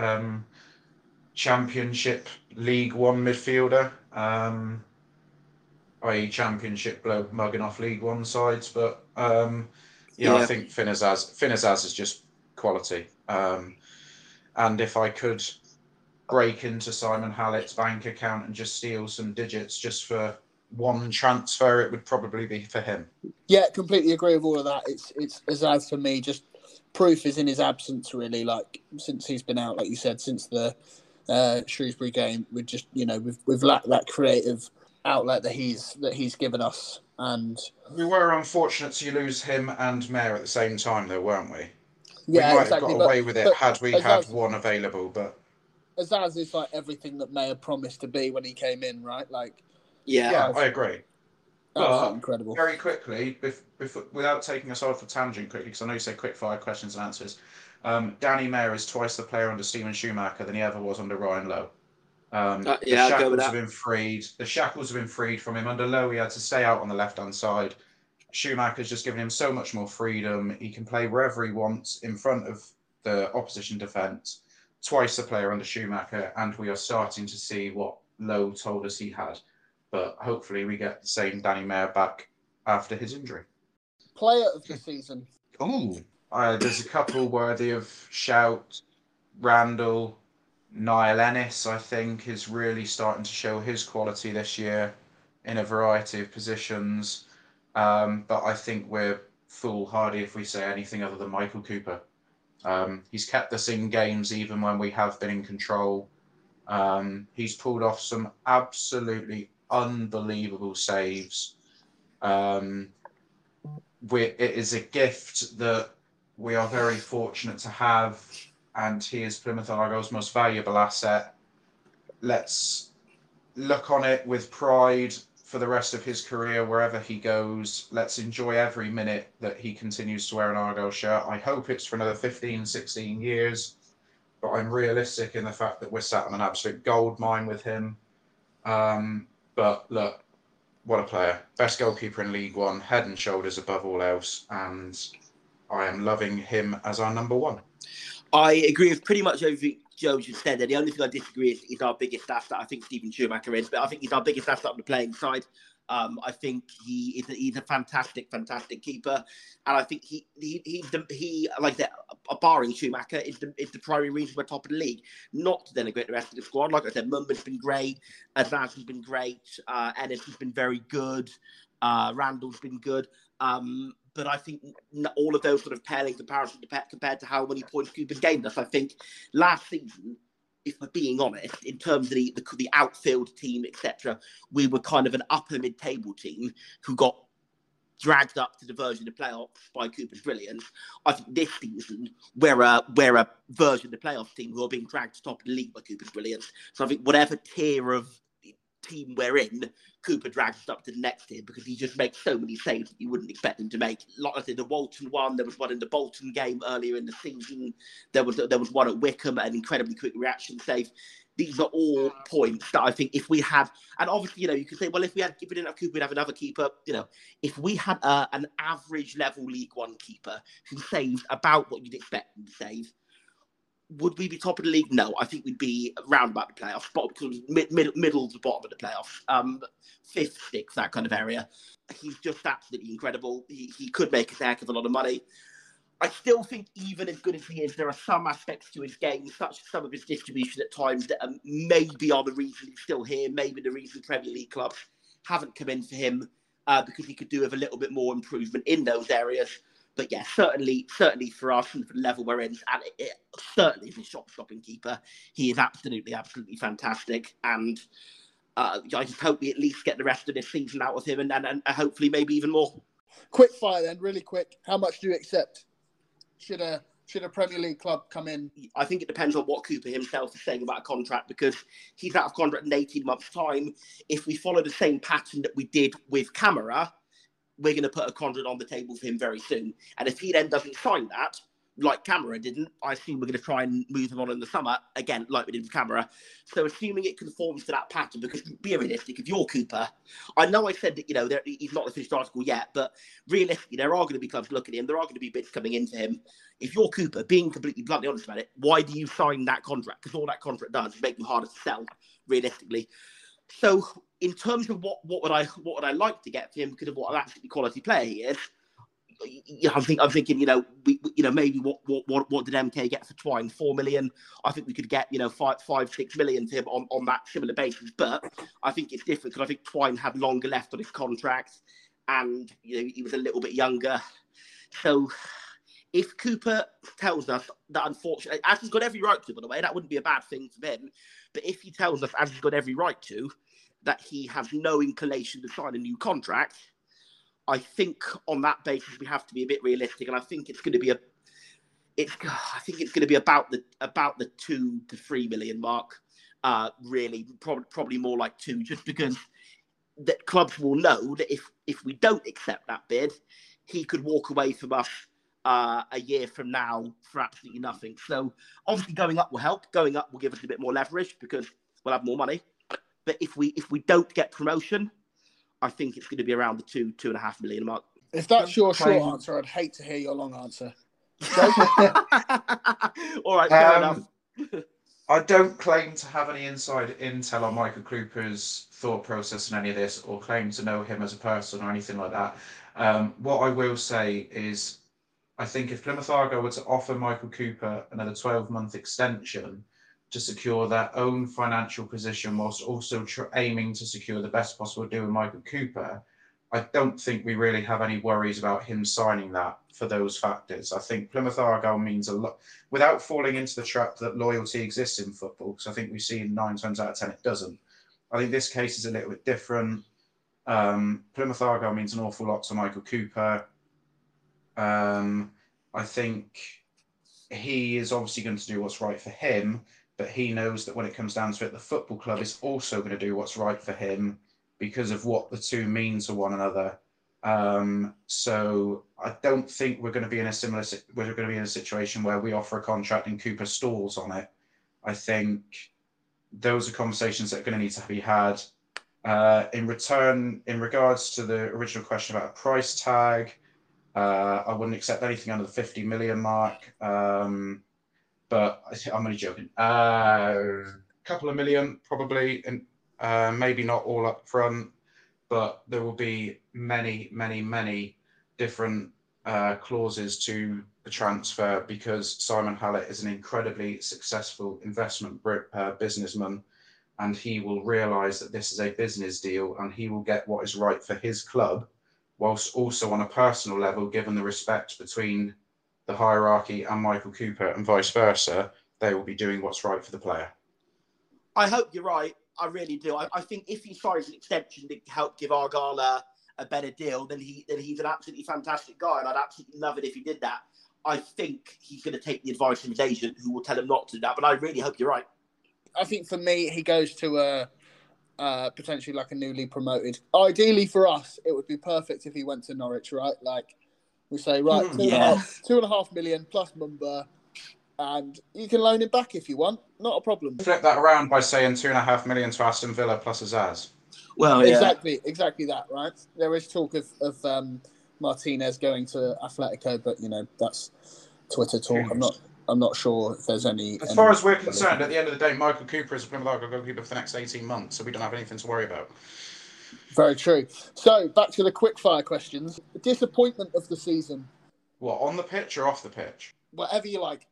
um, Championship League One midfielder, um, i.e., Championship bloke mugging off League One sides. But um, yeah, I think Finn Azaz, is just quality. Um, and if I could break into Simon Hallett's bank account and just steal some digits just for one transfer, it would probably be for him. Yeah, completely agree with all of that. It's it's Azaz for me. Just proof is in his absence, really. Like since he's been out, like you said, since the uh, Shrewsbury game, we just you know we've we've lacked that creative outlet that he's that he's given us. And We were unfortunate to lose him and Mayor at the same time, though, weren't we? yeah, we might exactly. have got but- away with it but had we Azaz- had one available, but Azaz is like everything that Mayor promised to be when he came in, right? Like Yeah. yeah, I agree. But- incredible. Very quickly, bef- bef- without taking us off a tangent quickly, because I know you say quick fire questions and answers. Um, Danny Mayor is twice the player under Steven Schumacher than he ever was under Ryan Lowe. Um, Uh, the yeah, go shackles have been freed. The shackles have been freed from him. Under Lowe, he had to stay out on the left hand side. Schumacher's just given him so much more freedom. He can play wherever he wants in front of the opposition defence. Twice the player under Schumacher, and we are starting to see what Lowe told us he had. But hopefully, we get the same Danny Mayor back after his injury. Player of the season. Oh, uh, there's a couple worthy of shout. Randall, Niall Ennis, I think, is really starting to show his quality this year in a variety of positions. Um, but I think we're foolhardy if we say anything other than Michael Cooper. Um, he's kept us in games even when we have been in control. Um, he's pulled off some absolutely unbelievable saves. Um, we, it is a gift that we are very fortunate to have, and he is Plymouth Argyle's most valuable asset. Let's look on it with pride for the rest of his career, wherever he goes. Let's enjoy every minute that he continues to wear an Argyle shirt. I hope it's for another 15, 16 years, but I'm realistic in the fact that we're sat on an absolute gold mine with him. Um, but look, what a player. Best goalkeeper in League One, head and shoulders above all else, and I am loving him as our number one. I agree with pretty much everything Joe just said there. The only thing I disagree is, is our biggest asset. I think Steven Schumacher is, but I think he's our biggest asset on the playing side. Um, I think he is a, he's a fantastic, fantastic keeper, and I think he he he, he like that. Barring Schumacher, is the is the primary reason we're top of the league. Not to denigrate the rest of the squad. Like I said, Mumba's been great, Azaz has been great, uh, Ennis has been very good, uh, Randall's been good. Um, but I think all of those sort of pale in comparison to, compared to how many points Cooper gained us, I think last season, if we're being honest, in terms of the the, the outfield team, etc., we were kind of an upper mid-table team who got dragged up to the version of the playoffs by Cooper's brilliance. I think this season we're a we're a version of the playoff team who are being dragged to top of the league by Cooper's brilliance. So I think whatever tier of team we're in, Cooper drags us up to the next tier because he just makes so many saves that you wouldn't expect him to make. Like I said, the Walton one, there was one in the Bolton game earlier in the season. There was there was one at Wycombe, an incredibly quick reaction save. These are all points that I think if we had, and obviously, you know, you could say, well, if we had, didn't have Cooper, we'd have another keeper. You know, if we had uh, an average level League One keeper who saved about what you'd expect him to save, would we be top of the league? No, I think we'd be round about the playoffs, bottom, mid, mid, middle to bottom of the playoffs, um, fifth, sixth, that kind of area. He's just absolutely incredible. He, he could make a heck of a lot of money. I still think, even as good as he is, there are some aspects to his game, such as some of his distribution at times, that um, maybe are the reason he's still here, maybe the reason Premier League clubs haven't come in for him uh, because he could do with a little bit more improvement in those areas. But yeah, certainly, certainly for us and for the level we're in, and it, it, certainly as a shot-stopping keeper, he is absolutely, absolutely fantastic. And uh, I just hope we at least get the rest of this season out of him, and, and, and hopefully maybe even more. Quick fire then, really quick. How much do you accept? Should a should a Premier League club come in? I think it depends on what Cooper himself is saying about a contract because he's out of contract in 18 months' time. If we follow the same pattern that we did with Camará, we're going to put a contract on the table for him very soon. And if he then doesn't sign that, like Camará didn't. I assume we're going to try and move him on in the summer again, like we did with Camará. So assuming it conforms to that pattern, because be realistic, if you're Cooper, I know I said that you know there, he's not the finished article yet, but realistically, there are going to be clubs looking at him. There are going to be bids coming into him. If you're Cooper, being completely bluntly honest about it, why do you sign that contract? Because all that contract does is make you harder to sell, realistically. So in terms of what what would I what would I like to get for him because of what an absolutely quality player he is you know, I'm thinking, I'm thinking, you know, we, you know, maybe what, what, what, what did MK get for Twine? Four million. I think we could get, you know, five, five, six million to him on, on that similar basis. But I think it's different because I think Twine had longer left on his contract, and you know, he was a little bit younger. So, if Cooper tells us that, unfortunately, as he's got every right to, by the way, that wouldn't be a bad thing for him. But if he tells us, as he's got every right to, that he has no inclination to sign a new contract I think on that basis we have to be a bit realistic, and I think it's going to be a it's I think it's going to be about the about the two to three million mark. Uh, really, probably probably more like two, just because that clubs will know that if if we don't accept that bid, he could walk away from us uh, a year from now for absolutely nothing. So obviously, going up will help. Going up will give us a bit more leverage because we'll have more money. But if we if we don't get promotion, I think it's going to be around the two, two and a half million mark. If that's your short answer, I'd hate to hear your long answer. All right, fair um, enough. I don't claim to have any inside intel on Michael Cooper's thought process in any of this, or claim to know him as a person or anything like that. Um, what I will say is, I think if Plymouth Argyle were to offer Michael Cooper another 12 month extension, to secure their own financial position whilst also aiming to secure the best possible deal with Michael Cooper, I don't think we really have any worries about him signing that for those factors. I think Plymouth Argyle means a lot without falling into the trap that loyalty exists in football, because I think we've seen nine times out of ten it doesn't. I think this case is a little bit different. Um, Plymouth Argyle means an awful lot to Michael Cooper. Um, I think he is obviously going to do what's right for him, but he knows that when it comes down to it, the football club is also going to do what's right for him because of what the two mean to one another. Um, so I don't think we're going to be in a similar. We're going to be in a situation where we offer a contract and Cooper stalls on it. I think those are conversations that are going to need to be had. Uh, in return, in regards to the original question about a price tag, uh, I wouldn't accept anything under the 50 million mark. Um, but I'm only joking. A uh, couple of million probably, and uh, maybe not all up front, but there will be many, many, many different uh, clauses to the transfer because Simon Hallett is an incredibly successful investment uh, businessman and he will realize that this is a business deal and he will get what is right for his club whilst also on a personal level given the respect between the hierarchy and Michael Cooper and vice versa, they will be doing what's right for the player. I hope you're right. I really do. I, I think if he signs an extension to help give Argyle a, a, better deal, then he then he's an absolutely fantastic guy, and I'd absolutely love it if he did that. I think he's going to take the advice of his agent, who will tell him not to do that. But I really hope you're right. I think for me, he goes to a uh, potentially like a newly promoted. Ideally for us, it would be perfect if he went to Norwich, right? Like we say, right, two, yeah. and a half, two and a half million plus Mumba, and you can loan him back if you want. Not a problem. Flip that around by saying two and a half million to Aston Villa plus Azaz. Well, yeah. exactly, exactly that, right? There is talk of, of um, Martinez going to Atletico, but you know that's Twitter talk. I'm not. I'm not sure if there's any. As any far as we're concerned, at the end of the day, Michael Cooper is a Plymouth Argyle goalkeeper for the next 18 months, so we don't have anything to worry about. Very true. So back to the quick fire questions. Disappointment of the season. What on the pitch or off the pitch? Whatever you like.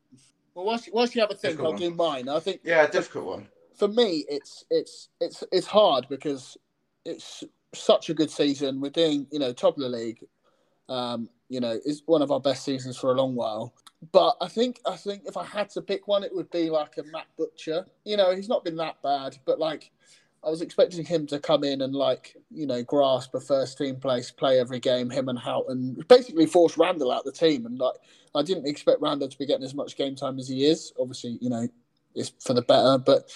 Well, whilst, whilst you have a think, difficult I'll one. do mine. I think. Yeah, difficult one. For me, it's it's it's it's hard because it's such a good season. We're doing you know top of the league. Um, you know, it's one of our best seasons for a long while. But I think I think if I had to pick one, it would be like a Matt Butcher. You know, he's not been that bad, but like I was expecting him to come in and like you know grasp a first team place, play every game. Him and Houghton basically force Randall out of the team, and like I didn't expect Randall to be getting as much game time as he is. Obviously, you know it's for the better, but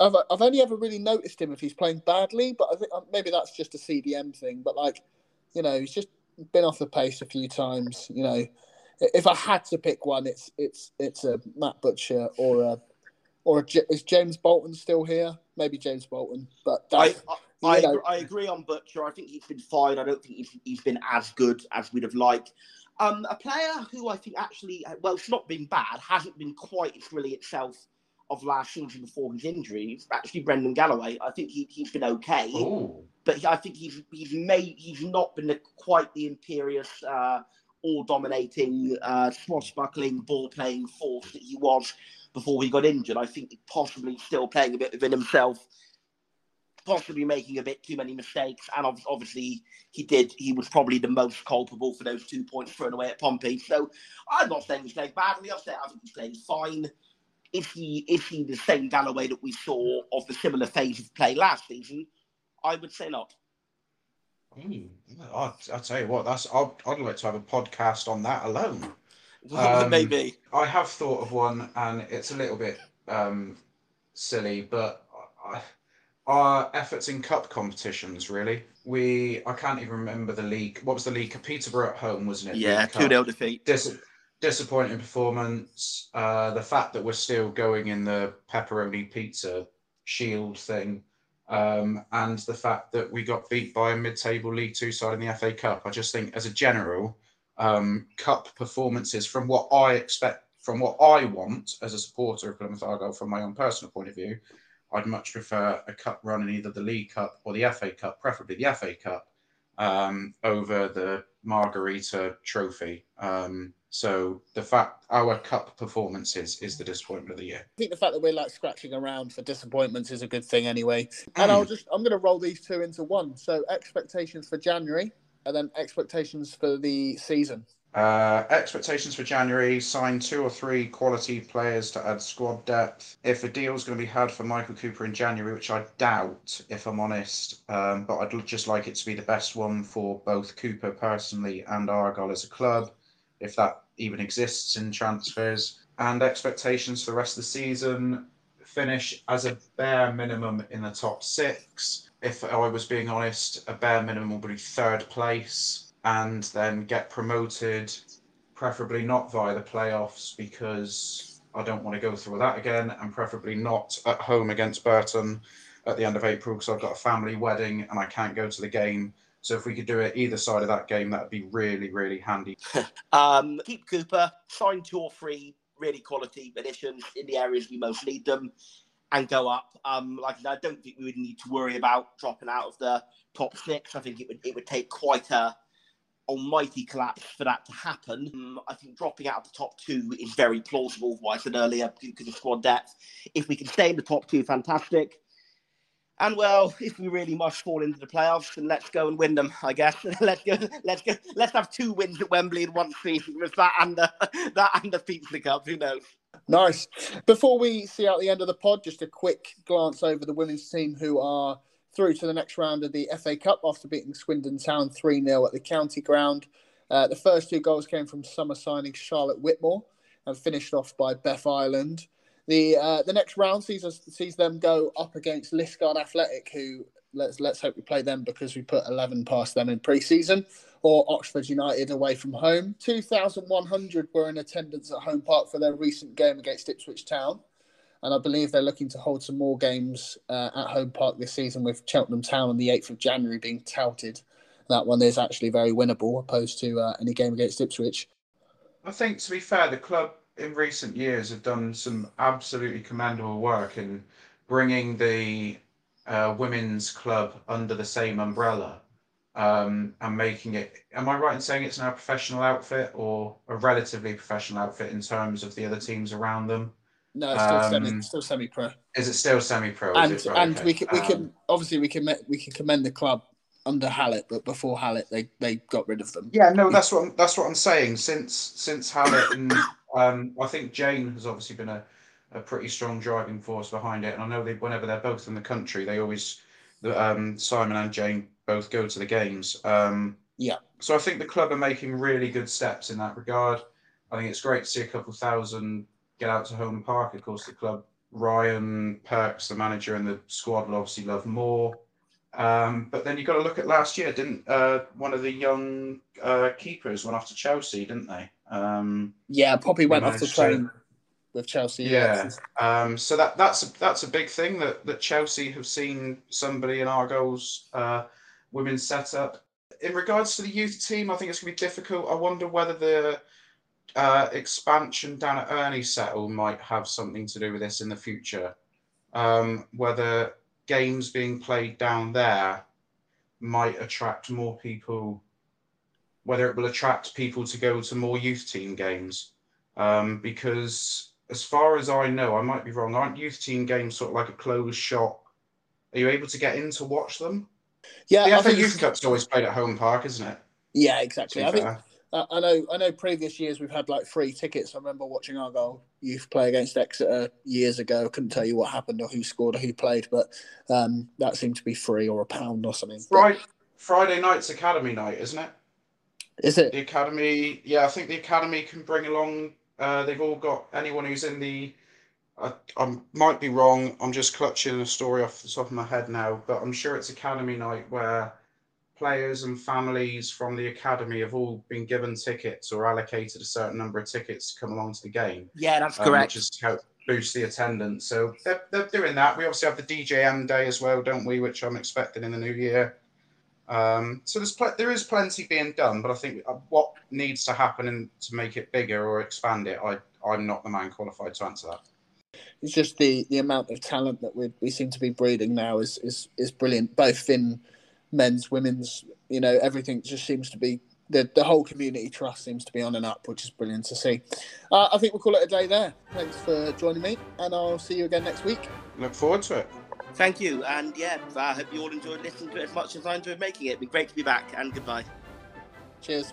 I've I've only ever really noticed him if he's playing badly. But I think uh, maybe that's just a CDM thing. But like you know he's just been off the pace a few times. You know if I had to pick one, it's it's it's a Matt Butcher or a or is James Bolton still here? Maybe James Bolton, but I, I, I, I, agree on Butcher. I think he's been fine. I don't think he's, he's been as good as we'd have liked. Um, a player who I think actually, well, it's not been bad, hasn't been quite as really itself of last season before his injury. Actually, Brendan Galloway. I think he, he's been okay, Ooh. but I think he's he's made he's not been the, quite the imperious, uh, all dominating, uh, swashbuckling, ball playing force that he was before he got injured. I think possibly still playing a bit within himself possibly making a bit too many mistakes. And obviously, he did. He was probably the most culpable for those two points thrown away at Pompey. So I'm not saying he's playing badly. I'm saying I think he's playing fine. If he is he the same Galloway that we saw of the similar phase of play last season, I would say not. Mm, I'll, I'll, tell you what, that's I'd like to have a podcast on that alone. Um, Maybe I have thought of one, and it's a little bit um, silly, but I, our efforts in cup competitions, really. We I can't even remember the league. What was the league? Peterborough at home, wasn't it? Yeah, two 0 defeat. Dis- disappointing performance. Uh, the fact that we're still going in the pepperoni pizza shield thing, um, and the fact that we got beat by a mid-table League Two side in the FA Cup. I just think, as a general, um, cup performances from what I expect, from what I want as a supporter of Plymouth Argyle, from my own personal point of view, I'd much prefer a cup run in either the League Cup or the FA Cup, preferably the FA Cup, um, over the Margarita Trophy. Um, so the fact our cup performances is the disappointment of the year. I think the fact that we're like scratching around for disappointments is a good thing anyway. And I'll just I'm going to roll these two into one. So expectations for January and then expectations for the season. Uh, expectations for January: sign two or three quality players to add squad depth. If a deal is going to be had for Michael Cooper in January, which I doubt, if I'm honest, um, but I'd just like it to be the best one for both Cooper personally and Argyle as a club, if that even exists in transfers. And expectations for the rest of the season: finish as a bare minimum in the top six. If I was being honest, a bare minimum would be third place and then get promoted, preferably not via the playoffs because I don't want to go through that again, and preferably not at home against Burton at the end of April because I've got a family wedding and I can't go to the game. So if we could do it either side of that game, that'd be really, really handy. um, keep Cooper, sign two or three really quality additions in the areas we most need them, and go up. Um, like I don't think we would need to worry about dropping out of the top six. I think it would it would take quite a almighty collapse for that to happen. Um, I think dropping out of the top two is very plausible, what I said earlier, because of squad depth. If we can stay in the top two, fantastic. And well, if we really must fall into the playoffs, then let's go and win them. I guess let's go. Let's go. Let's have two wins at Wembley in one season with that and the that and the Pizza Cup. Who knows? Nice. Before we see out the end of the pod, just a quick glance over the women's team who are through to the next round of the FA Cup after beating Swindon Town 3 0 at the county ground. Uh, the first two goals came from summer signing Charlotte Whitmore and finished off by Beth Ireland. The uh, the next round sees us sees them go up against Liskeard Athletic, who let's let's hope we play them because we put eleven past them in pre-season, or Oxford United away from home. Two thousand one hundred were in attendance at Home Park for their recent game against Ipswich Town and I believe they're looking to hold some more games uh, at home park this season with Cheltenham Town on the 8th of January being touted. That one is actually very winnable opposed to uh, any game against Ipswich. I think, to be fair, the club in recent years have done some absolutely commendable work in bringing the uh, women's club under the same umbrella um, and making it. Am I right in saying it's now a professional outfit or a relatively professional outfit in terms of the other teams around them? No, it's still um, semi, still semi-pro. Is it still semi-pro? And right? and okay. we can we um, can obviously we can we can commend the club under Hallett, but before Hallett they they got rid of them. Yeah, no, that's what I'm, that's what I'm saying. Since since Hallett and um, I think Jane has obviously been a, a pretty strong driving force behind it, and I know they whenever they're both in the country, they always um, Simon and Jane both go to the games. Um, yeah. So I think the club are making really good steps in that regard. I think it's great to see a couple thousand get out to home park. Of course, the club, Ryan Perks, the manager, and the squad will obviously love more. Um, but then you've got to look at last year, didn't uh, one of the young uh, keepers went off to Chelsea, didn't they? Um, Yeah, Poppy went off the train with Chelsea. yeah. Um, so that that's a, that's a big thing that that Chelsea have seen somebody in Argyle's uh, women's setup. In regards to the youth team, I think it's going to be difficult. I wonder whether the uh, expansion down at Ernie Settle might have something to do with this in the future. Um, whether games being played down there might attract more people, whether it will attract people to go to more youth team games. Um, because as far as I know, I might be wrong, aren't youth team games sort of like a closed shop? Are you able to get in to watch them? Yeah, The I FA think Youth Cup's always played at home park, isn't it? yeah, exactly. I think. I I know. I know. Previous years we've had like free tickets. I remember watching Argyle youth play against Exeter years ago. I couldn't tell you what happened or who scored or who played, but um, that seemed to be free or a pound or something. Right, Friday night's Academy night, isn't it? Is it? The Academy, yeah, I think the Academy can bring along. Uh, they've all got anyone who's in the. I, I might be wrong. I'm just clutching a story off the top of my head now, but I'm sure it's Academy night where players and families from the academy have all been given tickets or allocated a certain number of tickets to come along to the game. Yeah, that's um, correct. which is to help boost the attendance. So they're, they're doing that. We obviously have the DJM day as well, don't we? Which I'm expecting in the new year. Um, so there's pl- there is plenty being done, but I think uh, what needs to happen in, to make it bigger or expand it, I I'm not the man qualified to answer that. It's just the the amount of talent that we we seem to be breeding now is is is brilliant, both in men's, women's. You know, everything just seems to be the the whole community trust seems to be on and up, which is brilliant to see. Uh, I think we'll call it a day there. Thanks for joining me, and I'll see you again next week. Look forward to it. Thank you. And yeah, I hope you all enjoyed listening to it as much as I enjoyed making it. It'd be great to be back. And goodbye. Cheers.